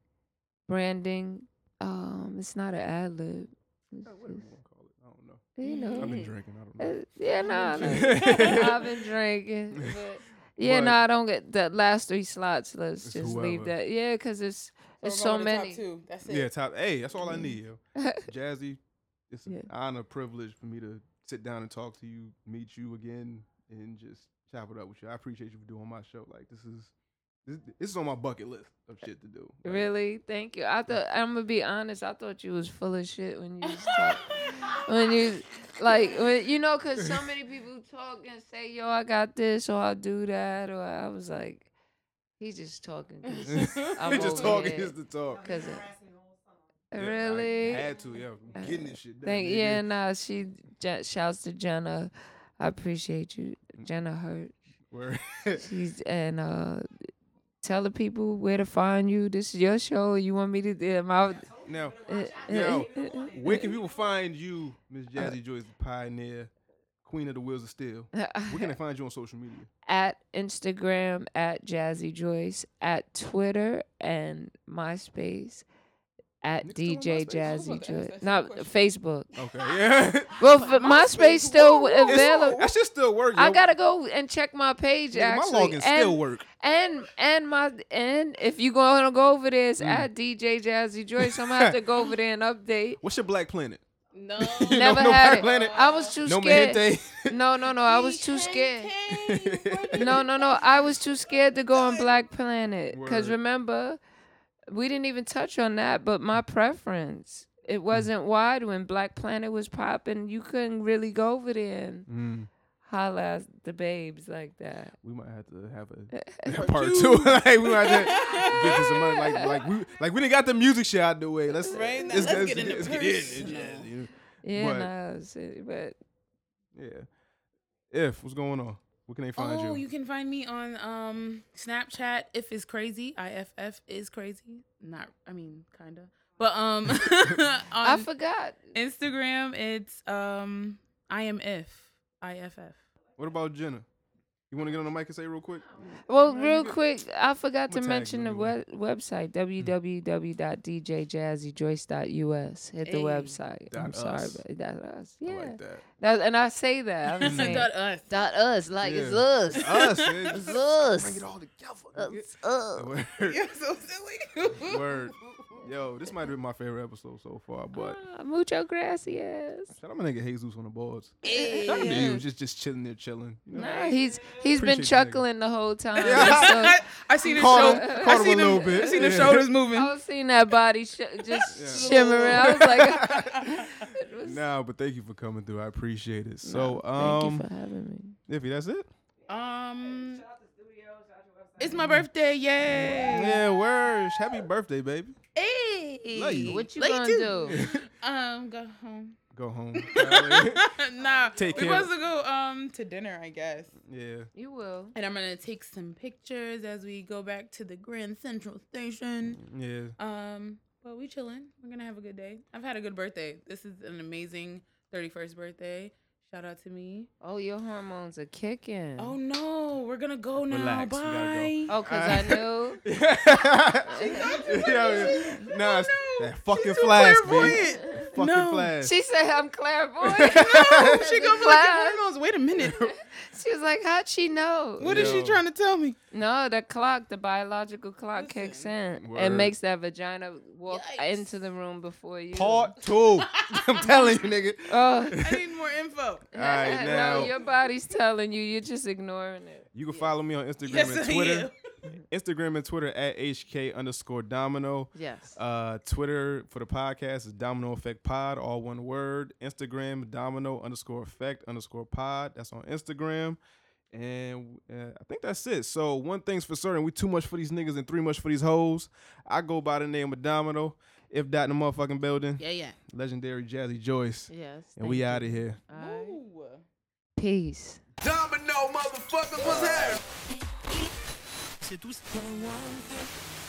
branding. Um, it's not an ad lib. It's whatever you just- wanna call it. I don't know. You know, I've been drinking. I don't know. Uh, yeah, no, drinking. no. I've been drinking. But yeah, But- no, I don't get the last three slots. Let's It's just leave whoever. that. Yeah, because it's it's we're so going to top many. two. That's it. Yeah, top. Hey, that's all I need, yo. Jazzy, it's an honor, privilege for me to sit down and talk to you, meet you again, and just chop it up with you. I appreciate you for doing my show. Like this is this, this is on my bucket list of shit to do. Like, really, thank you. I thought I'm gonna be honest. I thought you was full of shit when you was talk, when you like when, you know, cause so many people talk and say, "Yo, I got this," or "I'll do that," or I was like, he's just talking. I'm He just talking here. just to talk. Cause Yeah, I really, had to, yeah. I'm getting this shit done. Thank nigga. yeah, nah. She Je- shouts to Jenna. I appreciate you, Jenna Hurt. Word. She's and uh, tell the people where to find you. This is your show. You want me to do am I- now, uh, uh Yo, uh, where can people find you, Miss Jazzy Joyce, the pioneer, queen of the wheels of steel? Where can they find you on social media? at Instagram at Jazzy Joyce, at Twitter and MySpace at Niggas still on DJ MySpace? I was Jazzy about to ask Joyce. that No, Facebook. Okay, yeah. Well, f- MySpace still It's- available. That shit still work. I gotta go and check my page Nigga, actually. my login and, still work. And and my and if you gonna go over there, Mm. at DJ Jazzy Joyce. I'm gonna have to go over there and update. What's your Black Planet? No. Never no had Black it. Planet? I was too No scared. MiGente? No, no, no. I was too scared. No, no, no. I was too scared to go on Black Planet. Cause remember, we didn't even touch on that. But my preference, Mm. it wasn't wide when Black Planet was popping. You couldn't really go over there and Mm, holla at the babes like that. we might have to have a part two. like we might have to get to some money. Like like we like we didn't got the music shit out the way. Let's Right, now let's, let's let's get into let's get personal. in. Yeah, Yeah, But- no, but yeah. If what's going on? Where can they find oh, you? you can find me on um Snapchat. If is crazy, iff is crazy. Not, I mean, kinda. But um, I forgot. Instagram, it's um, I am if iff. What about Jenna? You want to get on the mic and say real quick? Well, No, real quick, I forgot to I'ma mention the anyway. web- mm. website www.djjazzyjoyce.us. Hit the Hey. website. I'm Dot sorry, us. but that's us. I Yeah, like that. That- and I say that. I'm saying Dot us. dot us like it's Yeah. us. Us. man. It's us. Bring it all together. nigga. It's us. Word. You're so silly. Word. Yo, this might have been my favorite episode so far, but Ah, mucho gracias. shout out my nigga Jesus on the boards. Hey. Shout out to you, just just chilling there, chilling. You know? Nah, he's he's been Appreciate you, nigga. chuckling the whole time. Yeah. so I seen his Caught shoulder. him- caught I him seen a him- little bit. I seen his Yeah. shoulders moving. I was seeing that body sh- just Yeah. shimmering. I was like, it was- Nah, but thank you for coming through. I appreciate it. So, Nah, thank um, you for having me. Iffy, that's it. Um, it's my birthday. Yay! Yeah, words. Happy birthday, baby. Hey, Love you. What you Love gonna too. do? Um, go home. Go home. nah, Take we care. supposed to go um to dinner, I guess. yeah. You will. And I'm gonna take some pictures as we go back to the Grand Central Station. Yeah. Um, but we chilling. We're gonna have a good day. I've had a good birthday. This is an amazing 31st birthday. Shout out to me. Oh, your hormones are kicking. Oh no, we're gonna go now. Relax, we gotta Bye. Oh, cause I knew. yeah, nah, it's no. that fucking She's too flask, clairvoyant. Man. Fucking No. flask. She said I'm clairvoyant. No, she gonna be like Flash. your hormones. Wait a minute. She was like, "How'd she know?" What is she trying to tell me? No, the clock, the biological clock kicks in Word. and makes that vagina walk Yikes. into the room before you. Part two. I'm telling you, nigga. Oh, I need more info. All right, now no, your body's telling you. You're just ignoring it. you can follow me on Instagram Yes, and I Twitter. Am. Instagram and Twitter at HK underscore Domino. Yes. Uh, Twitter for the podcast is Domino Effect Pod, all one word. Instagram Domino underscore Effect underscore Pod. That's on Instagram. And uh, I think that's it. So one thing's for certain: we too much for these niggas and three much for these hoes. I go by the name of Domino. If that in the motherfucking building, Yeah, yeah. legendary Jazzy Joyce, Yes. and we out of here. All right. Ooh. Peace. Domino, motherfuckers, what's happening? tous tous.